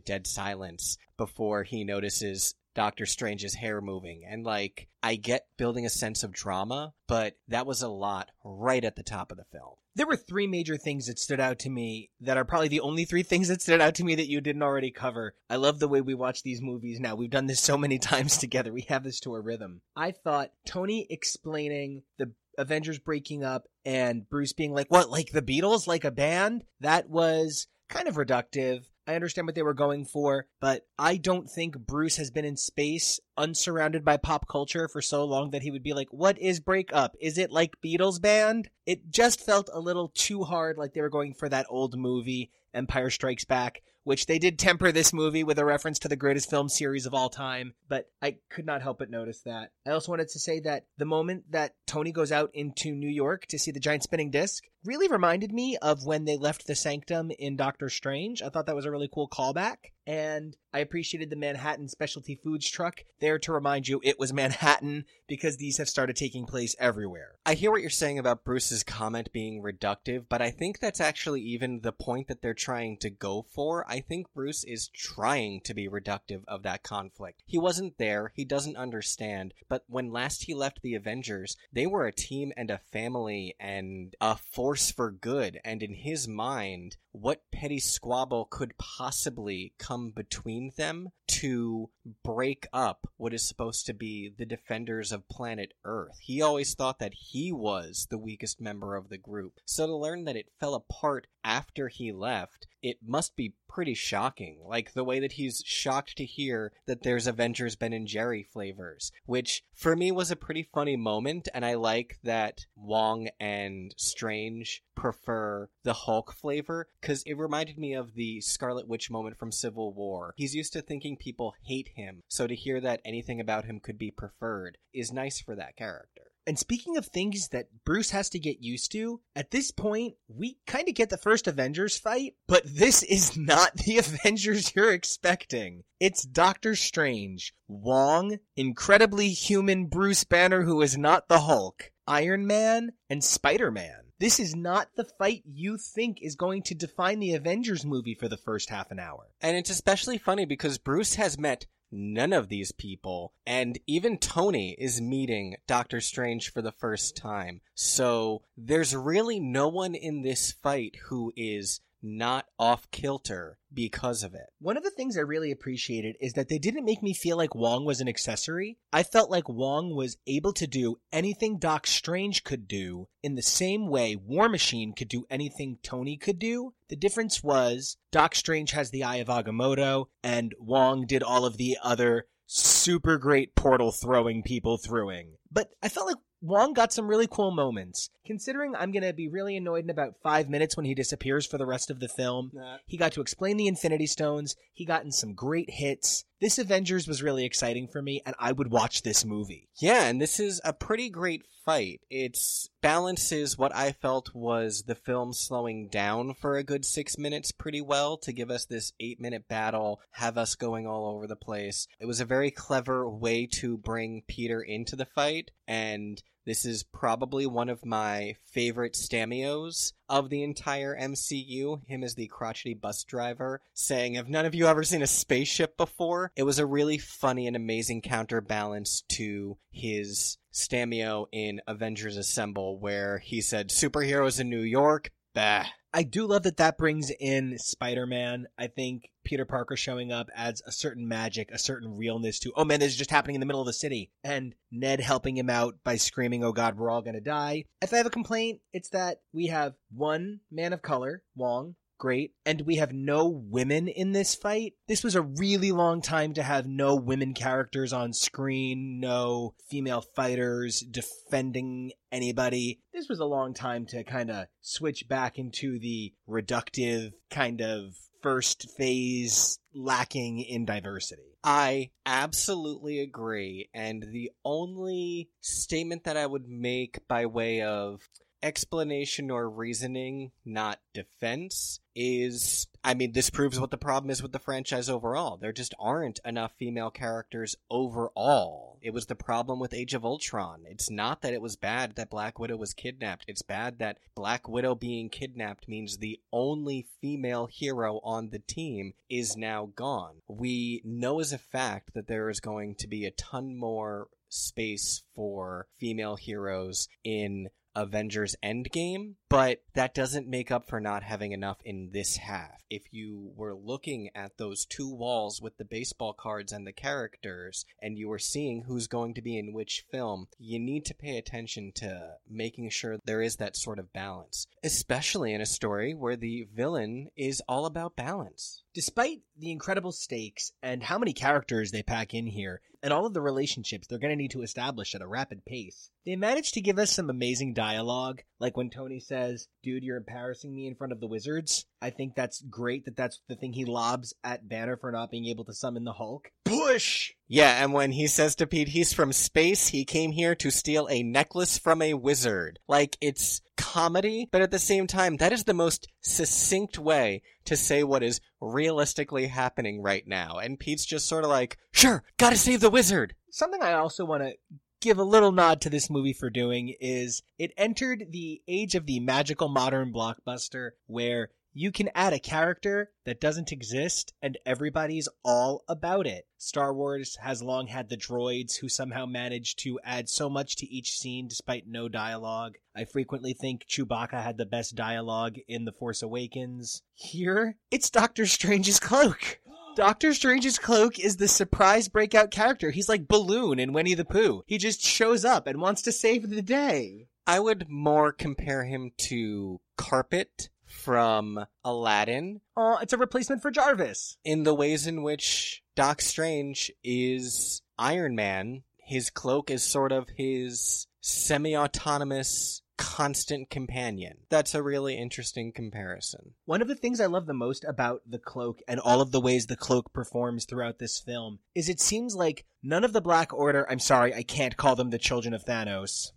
dead silence before he notices Doctor Strange's hair moving. And like, I get building a sense of drama, but that was a lot right at the top of the film. There were three major things that stood out to me that are probably the only three things that stood out to me that you didn't already cover. I love the way we watch these movies now. We've done this so many *laughs* times together. We have this to a rhythm. I thought Tony explaining the Avengers breaking up and Bruce being like, what, like the Beatles, like a band? That was kind of reductive. I understand what they were going for, but I don't think Bruce has been in space unsurrounded by pop culture for so long that he would be like, What is breakup? Is it like Beatles band? It just felt a little too hard like they were going for that old movie, Empire Strikes Back, which they did temper this movie with a reference to the greatest film series of all time, but I could not help but notice that. I also wanted to say that the moment that Tony goes out into New York to see the giant spinning disc really reminded me of when they left the sanctum in Doctor Strange. I thought that was a really cool callback. And I appreciated the Manhattan specialty foods truck there to remind you it was Manhattan because these have started taking place everywhere. I hear what you're saying about Bruce's comment being reductive, but I think that's actually even the point that they're trying to go for. I think Bruce is trying to be reductive of that conflict. He wasn't there, he doesn't understand, but when last he left the Avengers, they were a team and a family and a force for good, and in his mind, what petty squabble could possibly come between them to break up what is supposed to be the defenders of planet Earth. He always thought that he was the weakest member of the group. So to learn that it fell apart after he left, it must be pretty shocking. Like the way that he's shocked to hear that there's Avengers Ben and Jerry flavors, which for me was a pretty funny moment. And I like that Wong and Strange prefer the Hulk flavor because it reminded me of the Scarlet Witch moment from Civil War. He's used to thinking people hate him, so to hear that anything about him could be preferred is nice for that character. And speaking of things that Bruce has to get used to, at this point, we kind of get the first Avengers fight, but this is *laughs* not the Avengers you're expecting. It's Doctor Strange, Wong, incredibly human Bruce Banner who is not the Hulk, Iron Man, and Spider Man. This is not the fight you think is going to define the Avengers movie for the first half an hour. And it's especially funny because Bruce has met none of these people, and even Tony is meeting Doctor Strange for the first time. So there's really no one in this fight who is not off kilter because of it. One of the things I really appreciated is that they didn't make me feel like Wong was an accessory. I felt like Wong was able to do anything Doc Strange could do in the same way War Machine could do anything Tony could do. The difference was Doc Strange has the Eye of Agamotto and Wong did all of the other super great portal throwing people throwing. But I felt like Wong got some really cool moments. Considering I'm going to be really annoyed in about five minutes when he disappears for the rest of the film, Nah. he got to explain the Infinity Stones. He got in some great hits. This Avengers was really exciting for me, and I would watch this movie. Yeah, and this is a pretty great fight. It balances what I felt was the film slowing down for a good six minutes pretty well to give us this eight minute battle, have us going all over the place. It was a very clever way to bring Peter into the fight, and this is probably one of my favorite stameos of the entire MCU. Him as the crotchety bus driver saying, Have none of you ever seen a spaceship before? It was a really funny and amazing counterbalance to his stameo in Avengers Assemble, where he said, Superheroes in New York? Bah. I do love that that brings in Spider Man. I think Peter Parker showing up adds a certain magic, a certain realness to, oh man, this is just happening in the middle of the city. And Ned helping him out by screaming, oh god, we're all gonna die. If I have a complaint, it's that we have one man of color, Wong, great. And we have no women in this fight. This was a really long time to have no women characters on screen, no female fighters defending anybody. This was a long time to kind of switch back into the reductive kind of first phase lacking in diversity. I absolutely agree. And the only statement that I would make by way of explanation or reasoning, not defense, is I mean, this proves what the problem is with the franchise overall. There just aren't enough female characters overall. It was the problem with Age of Ultron. It's not that it was bad that Black Widow was kidnapped. It's bad that Black Widow being kidnapped means the only female hero on the team is now gone. We know as a fact that there is going to be a ton more space for female heroes in Avengers Endgame, but that doesn't make up for not having enough in this half. If you were looking at those two walls with the baseball cards and the characters, and you were seeing who's going to be in which film, you need to pay attention to making sure there is that sort of balance, especially in a story where the villain is all about balance. Despite the incredible stakes and how many characters they pack in here, and all of the relationships they're going to need to establish at a rapid pace, they managed to give us some amazing dialogue, like when Tony says, Dude, you're embarrassing me in front of the wizards. I think that's great that that's the thing he lobs at Banner for not being able to summon the Hulk. Push! Yeah, and when he says to Pete he's from space, he came here to steal a necklace from a wizard. Like, it's comedy, but at the same time, that is the most succinct way to say what is realistically happening right now. And Pete's just sort of like, sure, gotta save the wizard. Something I also want to give a little nod to this movie for doing is it entered the age of the magical modern blockbuster where you can add a character that doesn't exist and everybody's all about it. Star Wars has long had the droids who somehow manage to add so much to each scene despite no dialogue. I frequently think Chewbacca had the best dialogue in The Force Awakens. Here, it's Doctor Strange's cloak. *gasps* Doctor Strange's cloak is the surprise breakout character. He's like Balloon in Winnie the Pooh. He just shows up and wants to save the day. I would more compare him to Carpet from Aladdin. Oh, it's a replacement for Jarvis. In the ways in which Doc Strange is Iron Man, his cloak is sort of his semi autonomous constant companion. That's a really interesting comparison. One of the things I love the most about the cloak and all of the ways the cloak performs throughout this film is it seems like none of the Black Order, I'm sorry, I can't call them the children of Thanos.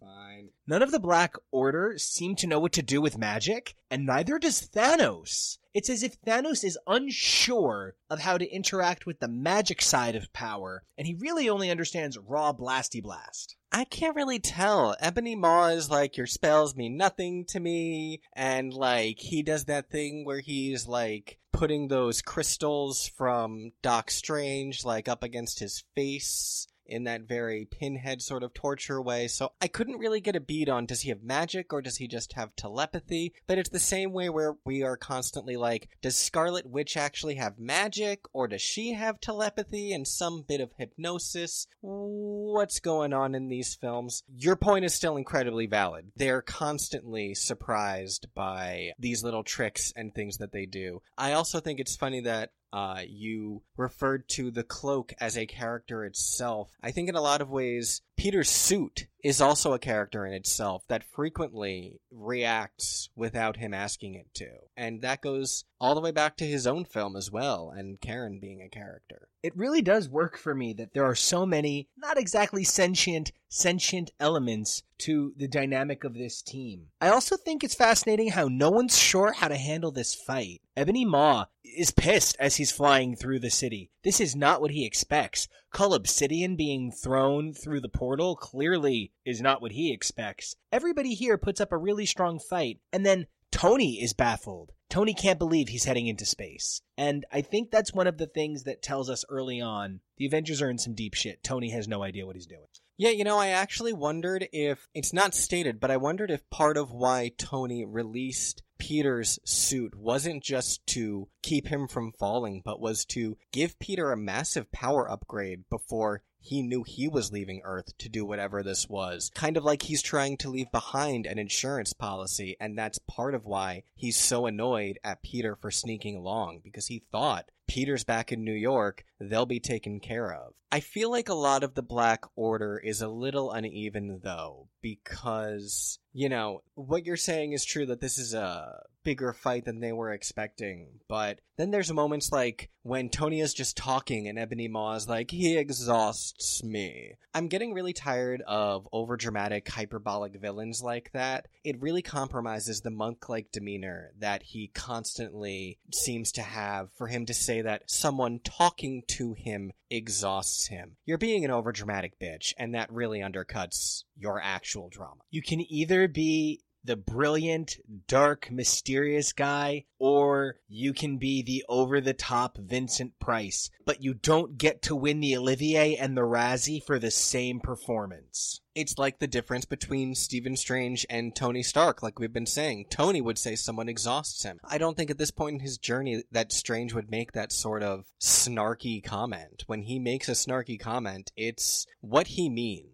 None of the Black Order seem to know what to do with magic, and neither does Thanos. It's as if Thanos is unsure of how to interact with the magic side of power, and he really only understands raw blasty blast. I can't really tell. Ebony Maw is like, your spells mean nothing to me. And like, he does that thing where he's like putting those crystals from Doc Strange like up against his face in that very pinhead sort of torture way. So I couldn't really get a beat on does he have magic or does he just have telepathy? But it's the same way where we are constantly like, does Scarlet Witch actually have magic or does she have telepathy and some bit of hypnosis? What's going on in these films? Your point is still incredibly valid. They're constantly surprised by these little tricks and things that they do. I also think it's funny that uh, you referred to the cloak as a character itself. I think in a lot of ways, Peter's suit is also a character in itself that frequently reacts without him asking it to. And that goes all the way back to his own film as well, and Karen being a character. It really does work for me that there are so many, not exactly sentient, sentient elements to the dynamic of this team. I also think it's fascinating how no one's sure how to handle this fight. Ebony Maw is pissed as he's flying through the city. This is not what he expects. Cull Obsidian being thrown through the portal clearly is not what he expects. Everybody here puts up a really strong fight, and then Tony is baffled. Tony can't believe he's heading into space. And I think that's one of the things that tells us early on the Avengers are in some deep shit. Tony has no idea what he's doing. Yeah, you know, I actually wondered if it's not stated, but I wondered if part of why Tony released Peter's suit wasn't just to keep him from falling, but was to give Peter a massive power upgrade before he knew he was leaving Earth to do whatever this was. Kind of like he's trying to leave behind an insurance policy, and that's part of why he's so annoyed at Peter for sneaking along, because he thought Peter's back in New York, they'll be taken care of. I feel like a lot of the Black Order is a little uneven, though, because, you know, what you're saying is true that this is a bigger fight than they were expecting, but then there's moments like when Tony is just talking and Ebony Maw is like, he exhausts me. I'm getting really tired of overdramatic, hyperbolic villains like that. It really compromises the monk like demeanor that he constantly seems to have for him to say that someone talking to him exhausts him. You're being an overdramatic bitch, and that really undercuts your actual drama. You can either be the brilliant, dark, mysterious guy, or you can be the over the top Vincent Price, but you don't get to win the Olivier and the Razzie for the same performance. It's like the difference between Stephen Strange and Tony Stark, like we've been saying. Tony would say someone exhausts him. I don't think at this point in his journey that Strange would make that sort of snarky comment. When he makes a snarky comment, it's what he means.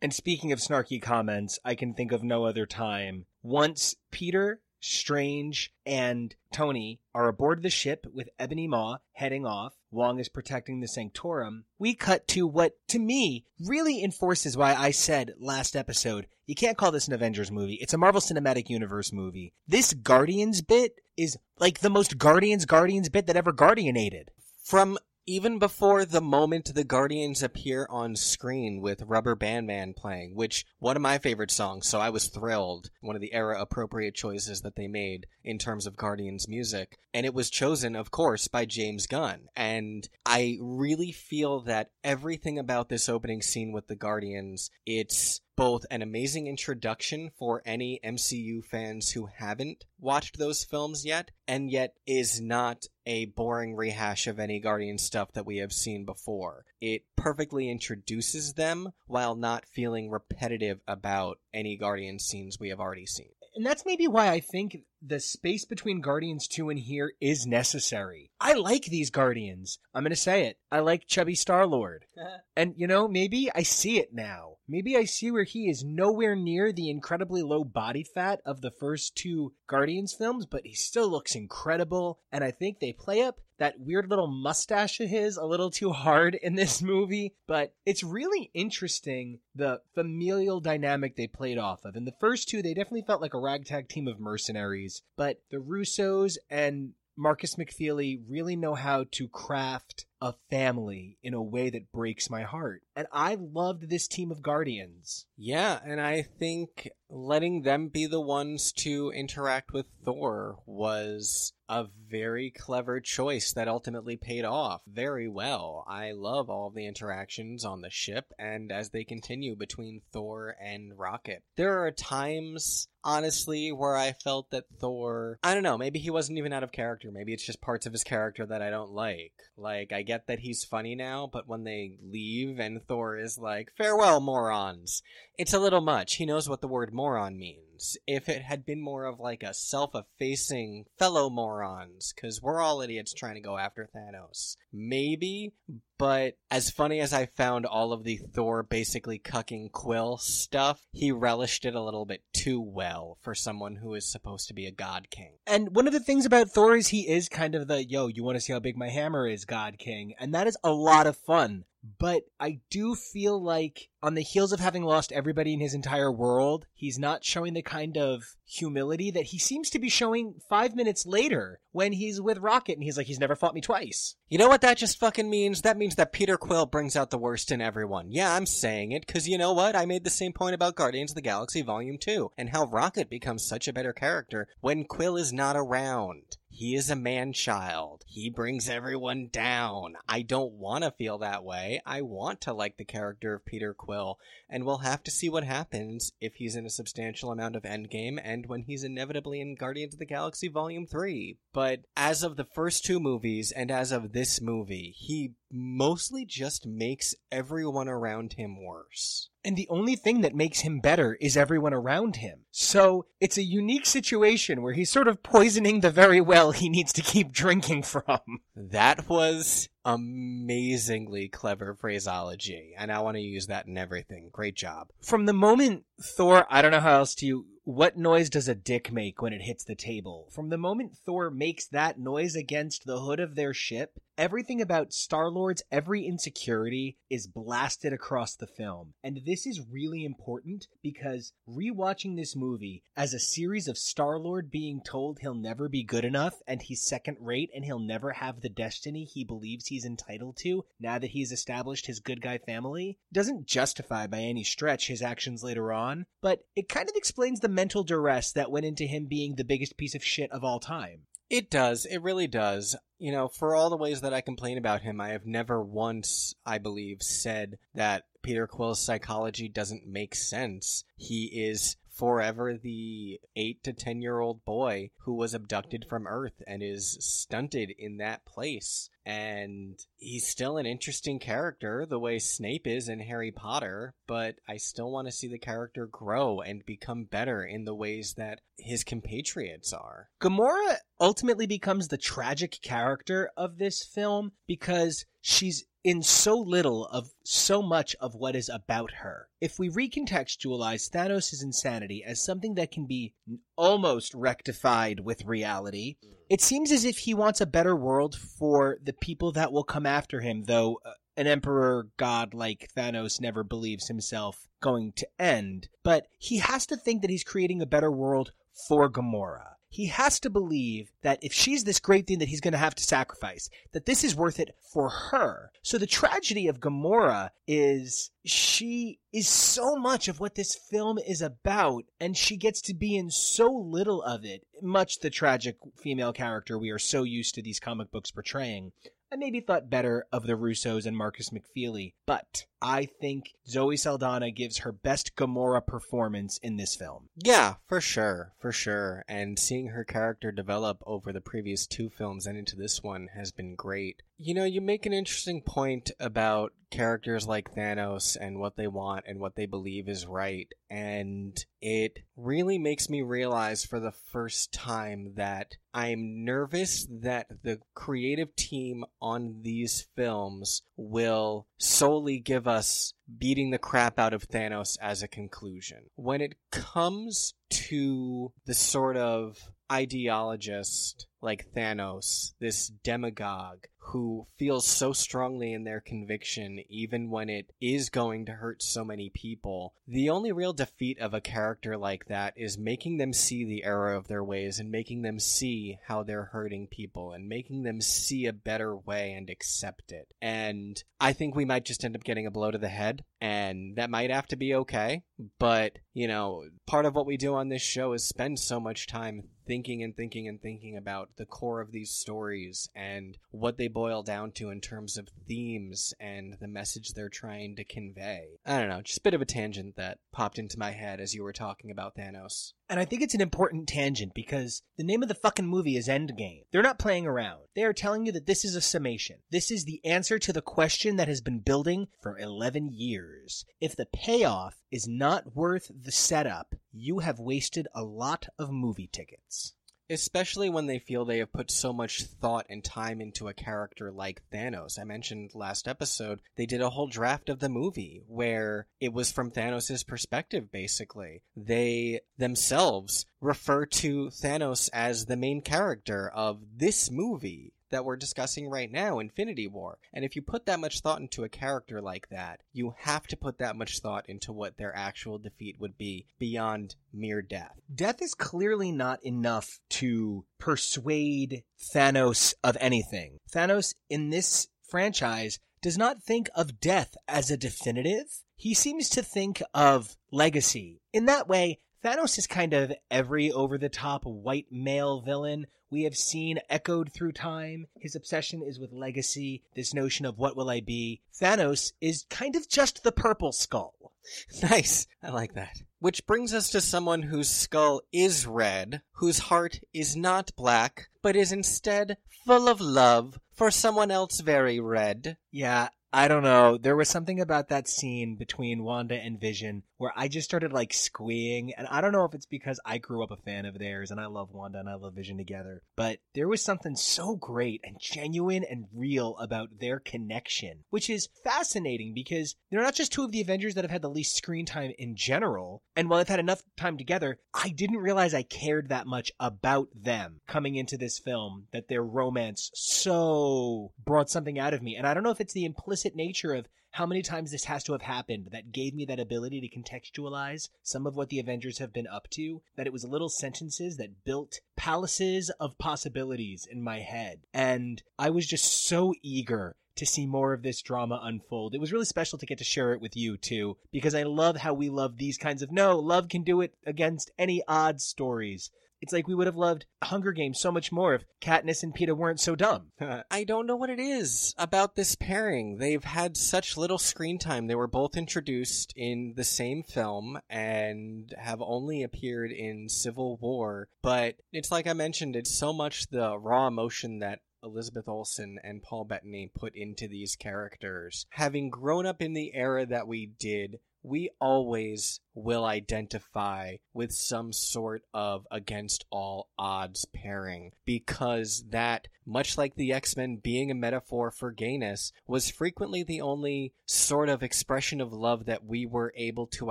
And speaking of snarky comments, I can think of no other time. Once Peter, Strange, and Tony are aboard the ship with Ebony Maw heading off, Wong is protecting the Sanctorum, we cut to what, to me, really enforces why I said last episode, you can't call this an Avengers movie. It's a Marvel Cinematic Universe movie. This Guardians bit is like the most Guardians Guardians bit that ever Guardianated. From even before the moment the Guardians appear on screen with Rubber Band Man playing, which one of my favorite songs, so I was thrilled. One of the era appropriate choices that they made in terms of Guardians music. And it was chosen, of course, by James Gunn. And I really feel that everything about this opening scene with the Guardians, it's both an amazing introduction for any MCU fans who haven't watched those films yet, and yet is not a boring rehash of any Guardian stuff that we have seen before. It perfectly introduces them while not feeling repetitive about any Guardian scenes we have already seen. And that's maybe why I think the space between Guardians 2 and here is necessary. I like these Guardians. I'm going to say it. I like Chubby Star Lord. *laughs* and, you know, maybe I see it now. Maybe I see where he is nowhere near the incredibly low body fat of the first two Guardians films, but he still looks incredible. And I think they play up that weird little mustache of his a little too hard in this movie, but it's really interesting the familial dynamic they played off of. In the first two, they definitely felt like a ragtag team of mercenaries, but the Russos and Markus McFeely really know how to craft a family in a way that breaks my heart. And I loved this team of Guardians. Yeah, and I think letting them be the ones to interact with Thor was a very clever choice that ultimately paid off very well. I love all the interactions on the ship and as they continue between Thor and Rocket. There are times, honestly, where I felt that Thor, I don't know, maybe he wasn't even out of character. Maybe it's just parts of his character that I don't like. Like, I get that he's funny now, but when they leave and Thor is like, farewell, morons, it's a little much. He knows what the word moron means. If it had been more of like a self effacing fellow morons, because we're all idiots trying to go after Thanos, maybe, but as funny as I found all of the Thor basically cucking Quill stuff, he relished it a little bit too well for someone who is supposed to be a god king. And one of the things about Thor is he is kind of the, yo, you want to see how big my hammer is, god king. And that is a lot of fun. But I do feel like on the heels of having lost everybody in his entire world, he's not showing the kind of humility that he seems to be showing five minutes later when he's with Rocket and he's like, he's never fought me twice. You know what that just fucking means? That means that Peter Quill brings out the worst in everyone. Yeah, I'm saying it, because you know what? I made the same point about Guardians of the Galaxy Volume 2, and how Rocket becomes such a better character when Quill is not around. He is a man child. He brings everyone down. I don't want to feel that way. I want to like the character of Peter Quill, and we'll have to see what happens if he's in a substantial amount of Endgame and when he's inevitably in Guardians of the Galaxy Volume 3. But as of the first two movies and as of this movie, he mostly just makes everyone around him worse. And the only thing that makes him better is everyone around him. So it's a unique situation where he's sort of poisoning the very well he needs to keep drinking from. That was amazingly clever phraseology, and I want to use that in everything. Great job. From the moment Thor, I don't know how else to you, what noise does a dick make when it hits the table? From the moment Thor makes that noise against the hood of their ship, everything about Star Lord's every insecurity is blasted across the film. And this is really important because rewatching this movie as a series of Star Lord being told he'll never be good enough and he's second rate and he'll never have the destiny he believes he's entitled to now that he's established his good guy family doesn't justify by any stretch his actions later on, but it kind of explains the mental duress that went into him being the biggest piece of shit of all time. It does. It really does. You know, for all the ways that I complain about him, I have never once, I believe, said that Peter Quill's psychology doesn't make sense. He is forever the 8 to 10 year old boy who was abducted from Earth and is stunted in that place. And he's still an interesting character, the way Snape is in Harry Potter, but I still want to see the character grow and become better in the ways that his compatriots are. Gamora ultimately becomes the tragic character of this film because she's in so little of so much of what is about her. If we recontextualize Thanos' insanity as something that can be almost rectified with reality, it seems as if he wants a better world for the people that will come after him, though uh, an emperor god like Thanos never believes himself going to end. But he has to think that he's creating a better world for Gamora he has to believe that if she's this great thing that he's going to have to sacrifice, that this is worth it for her. So the tragedy of Gamora is she is so much of what this film is about, and she gets to be in so little of it, much the tragic female character we are so used to these comic books portraying. I maybe thought better of the Russos and Markus McFeely, but I think Zoe Saldana gives her best Gamora performance in this film. Yeah, for sure, for sure. And seeing her character develop over the previous two films and into this one has been great. You know, you make an interesting point about characters like Thanos and what they want and what they believe is right. And it really makes me realize for the first time that I'm nervous that the creative team on these films will solely give us beating the crap out of Thanos as a conclusion. When it comes to the sort of ideologist like Thanos, this demagogue who feels so strongly in their conviction even when it is going to hurt so many people. The only real defeat of a character like that is making them see the error of their ways and making them see how they're hurting people and making them see a better way and accept it. And I think we might just end up getting a blow to the head and that might have to be okay, but you know, part of what we do on this show is spend so much time thinking and thinking and thinking about the core of these stories and what they boil down to in terms of themes and the message they're trying to convey. I don't know, just a bit of a tangent that popped into my head as you were talking about Thanos. And I think it's an important tangent because the name of the fucking movie is Endgame. They're not playing around. They are telling you that this is a summation. This is the answer to the question that has been building for 11 years. If the payoff is not worth the setup, you have wasted a lot of movie tickets especially when they feel they have put so much thought and time into a character like Thanos. I mentioned last episode, they did a whole draft of the movie where it was from Thanos' perspective, basically. They themselves refer to Thanos as the main character of this movie that we're discussing right now, Infinity War. And if you put that much thought into a character like that, you have to put that much thought into what their actual defeat would be beyond mere death. Death is clearly not enough to persuade Thanos of anything. Thanos in this franchise does not think of death as a definitive. He seems to think of legacy. In that way, Thanos is kind of every over the top white male villain we have seen echoed through time. His obsession is with legacy, this notion of what will I be. Thanos is kind of just the purple skull. *laughs* Nice. I like that. Which brings us to someone whose skull is red, whose heart is not black, but is instead full of love for someone else very red. Yeah, I don't know. There was something about that scene between Wanda and Vision where I just started like squeeing. And I don't know if it's because I grew up a fan of theirs and I love Wanda and I love Vision together, but there was something so great and genuine and real about their connection, which is fascinating because they're not just two of the Avengers that have had the least screen time in general. And while they've had enough time together, I didn't realize I cared that much about them coming into this film that their romance so brought something out of me. And I don't know if it's the implicit nature of how many times this has to have happened that gave me that ability to contextualize some of what the Avengers have been up to, that it was little sentences that built palaces of possibilities in my head. And I was just so eager to see more of this drama unfold. It was really special to get to share it with you too, because I love how we love these kinds of no, love can do it against any odds stories. It's like we would have loved Hunger Games so much more if Katniss and Peeta weren't so dumb. *laughs* I don't know what it is about this pairing. They've had such little screen time. They were both introduced in the same film and have only appeared in Civil War. But it's like I mentioned, it's so much the raw emotion that Elizabeth Olsen and Paul Bettany put into these characters. Having grown up in the era that we did, we always will identify with some sort of against all odds pairing because that, much like the X Men being a metaphor for gayness, was frequently the only sort of expression of love that we were able to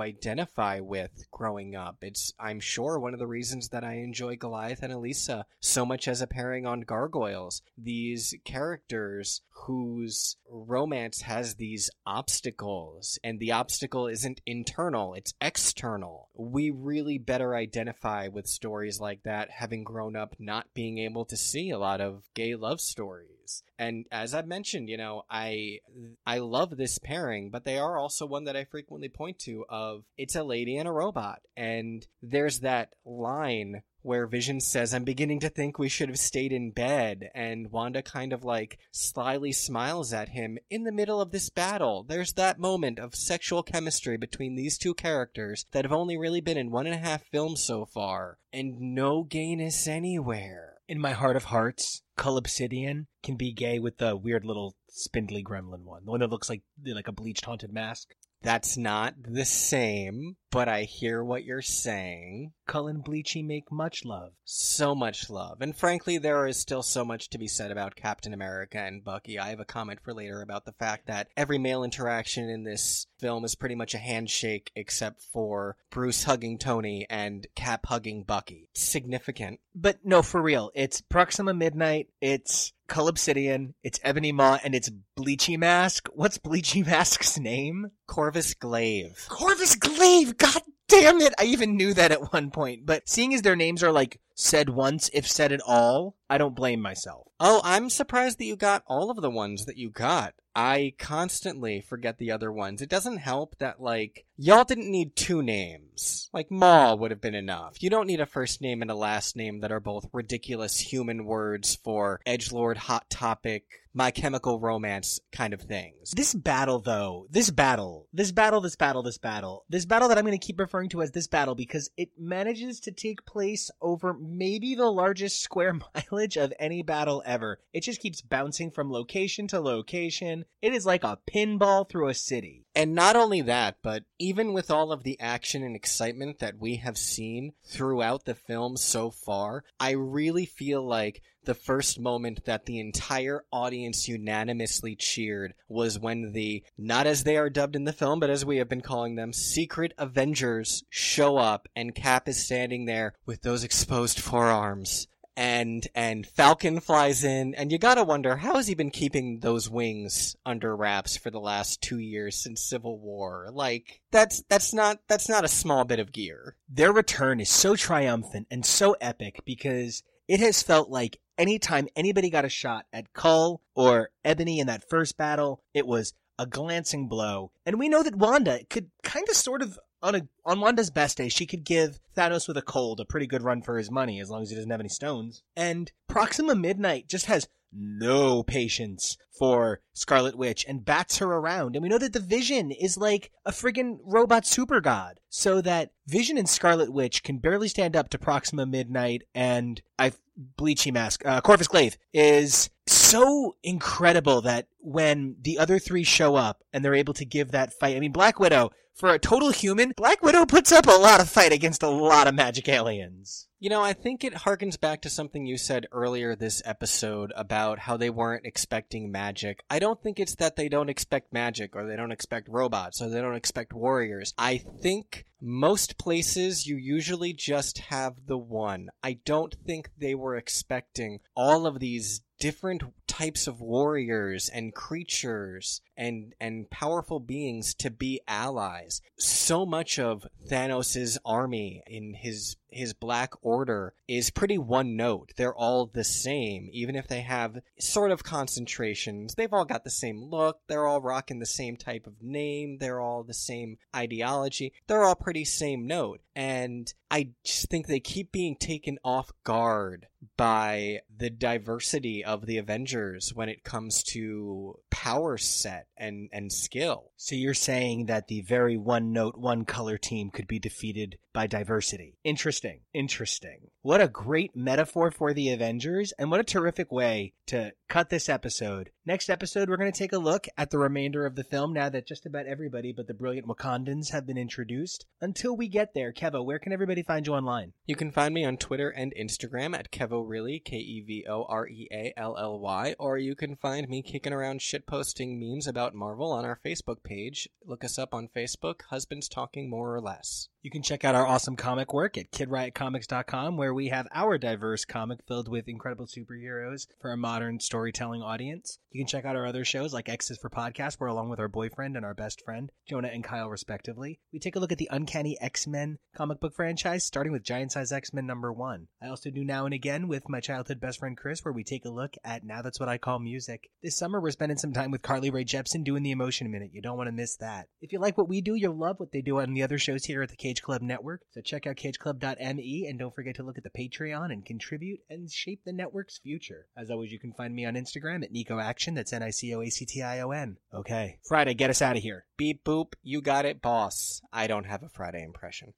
identify with growing up. It's, I'm sure, one of the reasons that I enjoy Goliath and Elisa so much as a pairing on Gargoyles. These characters whose romance has these obstacles, and the obstacle isn't internal, it's external. We really better identify with stories like that, having grown up not being able to see a lot of gay love stories. And as I've mentioned, you know, I I love this pairing, but they are also one that I frequently point to of it's a lady and a robot. And there's that line where Vision says, I'm beginning to think we should have stayed in bed. And Wanda kind of like slyly smiles at him in the middle of this battle. There's that moment of sexual chemistry between these two characters that have only really been in one and a half films so far, and no gayness anywhere. In my heart of hearts, Cull Obsidian can be gay with the weird little spindly gremlin one, the one that looks like like a bleached haunted mask. That's not the same, but I hear what you're saying. Cullen and Bleachy make much love. So much love. And frankly, there is still so much to be said about Captain America and Bucky. I have a comment for later about the fact that every male interaction in this film is pretty much a handshake except for Bruce hugging Tony and Cap hugging Bucky. Significant. But no, for real. It's Proxima Midnight. It's Cull Obsidian, it's Ebony Maw, and it's Bleachy Mask. What's Bleachy *laughs* Mask's name? Corvus Glaive. Corvus Glaive! God damn it! I even knew that at one point. But seeing as their names are like said once, if said at all, I don't blame myself. Oh, I'm surprised that you got all of the ones that you got. I constantly forget the other ones. It doesn't help that, like, y'all didn't need two names. Like, Maw would have been enough. You don't need a first name and a last name that are both ridiculous human words for edgelord, hot topic, my chemical romance kind of things. This battle, though, this battle, this battle, this battle, this battle, this battle that I'm going to keep referring to as this battle because it manages to take place over maybe the largest square *laughs* mileage of any battle ever. It just keeps bouncing from location to location. It is like a pinball through a city. And not only that, but even with all of the action and excitement that we have seen throughout the film so far, I really feel like the first moment that the entire audience unanimously cheered was when the, not as they are dubbed in the film, but as we have been calling them, secret Avengers show up and Cap is standing there with those exposed forearms and and Falcon flies in, and you gotta wonder how has he been keeping those wings under wraps for the last two years since Civil War? Like that's that's not that's not a small bit of gear. Their return is so triumphant and so epic because it has felt like anytime anybody got a shot at Cull or Ebony in that first battle, it was a glancing blow. And we know that Wanda could kind of sort of on a on Wanda's best day, she could give Thanos with a cold a pretty good run for his money as long as he doesn't have any stones. And Proxima Midnight just has no patience for Scarlet Witch and bats her around. And we know that the Vision is like a friggin' robot super god. So that Vision and Scarlet Witch can barely stand up to Proxima Midnight and I Bleachy Mask, uh, Corvus Glaive is so incredible that when the other three show up and they're able to give that fight. I mean, Black Widow, for a total human, Black Widow puts up a lot of fight against a lot of magic aliens. You know, I think it harkens back to something you said earlier this episode about how they weren't expecting magic. I don't think it's that they don't expect magic or they don't expect robots or they don't expect warriors. I think most places you usually just have the one. I don't think they were expecting all of these different types of warriors and creatures and and powerful beings to be allies. So much of Thanos's army in his his black order is pretty one note. They're all the same, even if they have sort of concentrations. They've all got the same look. They're all rocking the same type of name. They're all the same ideology. They're all pretty same note. And I just think they keep being taken off guard by the diversity of the Avengers when it comes to power set and, and skill. So you're saying that the very one note, one color team could be defeated by diversity. Interesting. Interesting. What a great metaphor for the Avengers, and what a terrific way to cut this episode. Next episode, we're going to take a look at the remainder of the film now that just about everybody but the brilliant Wakandans have been introduced. Until we get there, Kevo, where can everybody find you online? You can find me on Twitter and Instagram at KevoReally, K E V O R E A L L Y, or you can find me kicking around shitposting memes about Marvel on our Facebook page. Look us up on Facebook, Husbands Talking More or Less. You can check out our awesome comic work at kidriotcomics.com, where we have our diverse comic filled with incredible superheroes for a modern storytelling audience. You can check out our other shows like X's for Podcast, where along with our boyfriend and our best friend, Jonah and Kyle, respectively, we take a look at the Uncanny X Men comic book franchise, starting with Giant Size X Men number one. I also do now and again with my childhood best friend Chris, where we take a look at Now That's What I Call Music. This summer, we're spending some time with Carly Rae Jepsen doing the Emotion Minute. You don't want to miss that. If you like what we do, you'll love what they do on the other shows here at the Cage Club Network. So check out cageclub.me and don't forget to look at the Patreon and contribute and shape the network's future. As always, you can find me on Instagram at Nico Action. That's N I C O A C T I O N. Okay. Friday, get us out of here. Beep boop, you got it, boss. I don't have a Friday impression.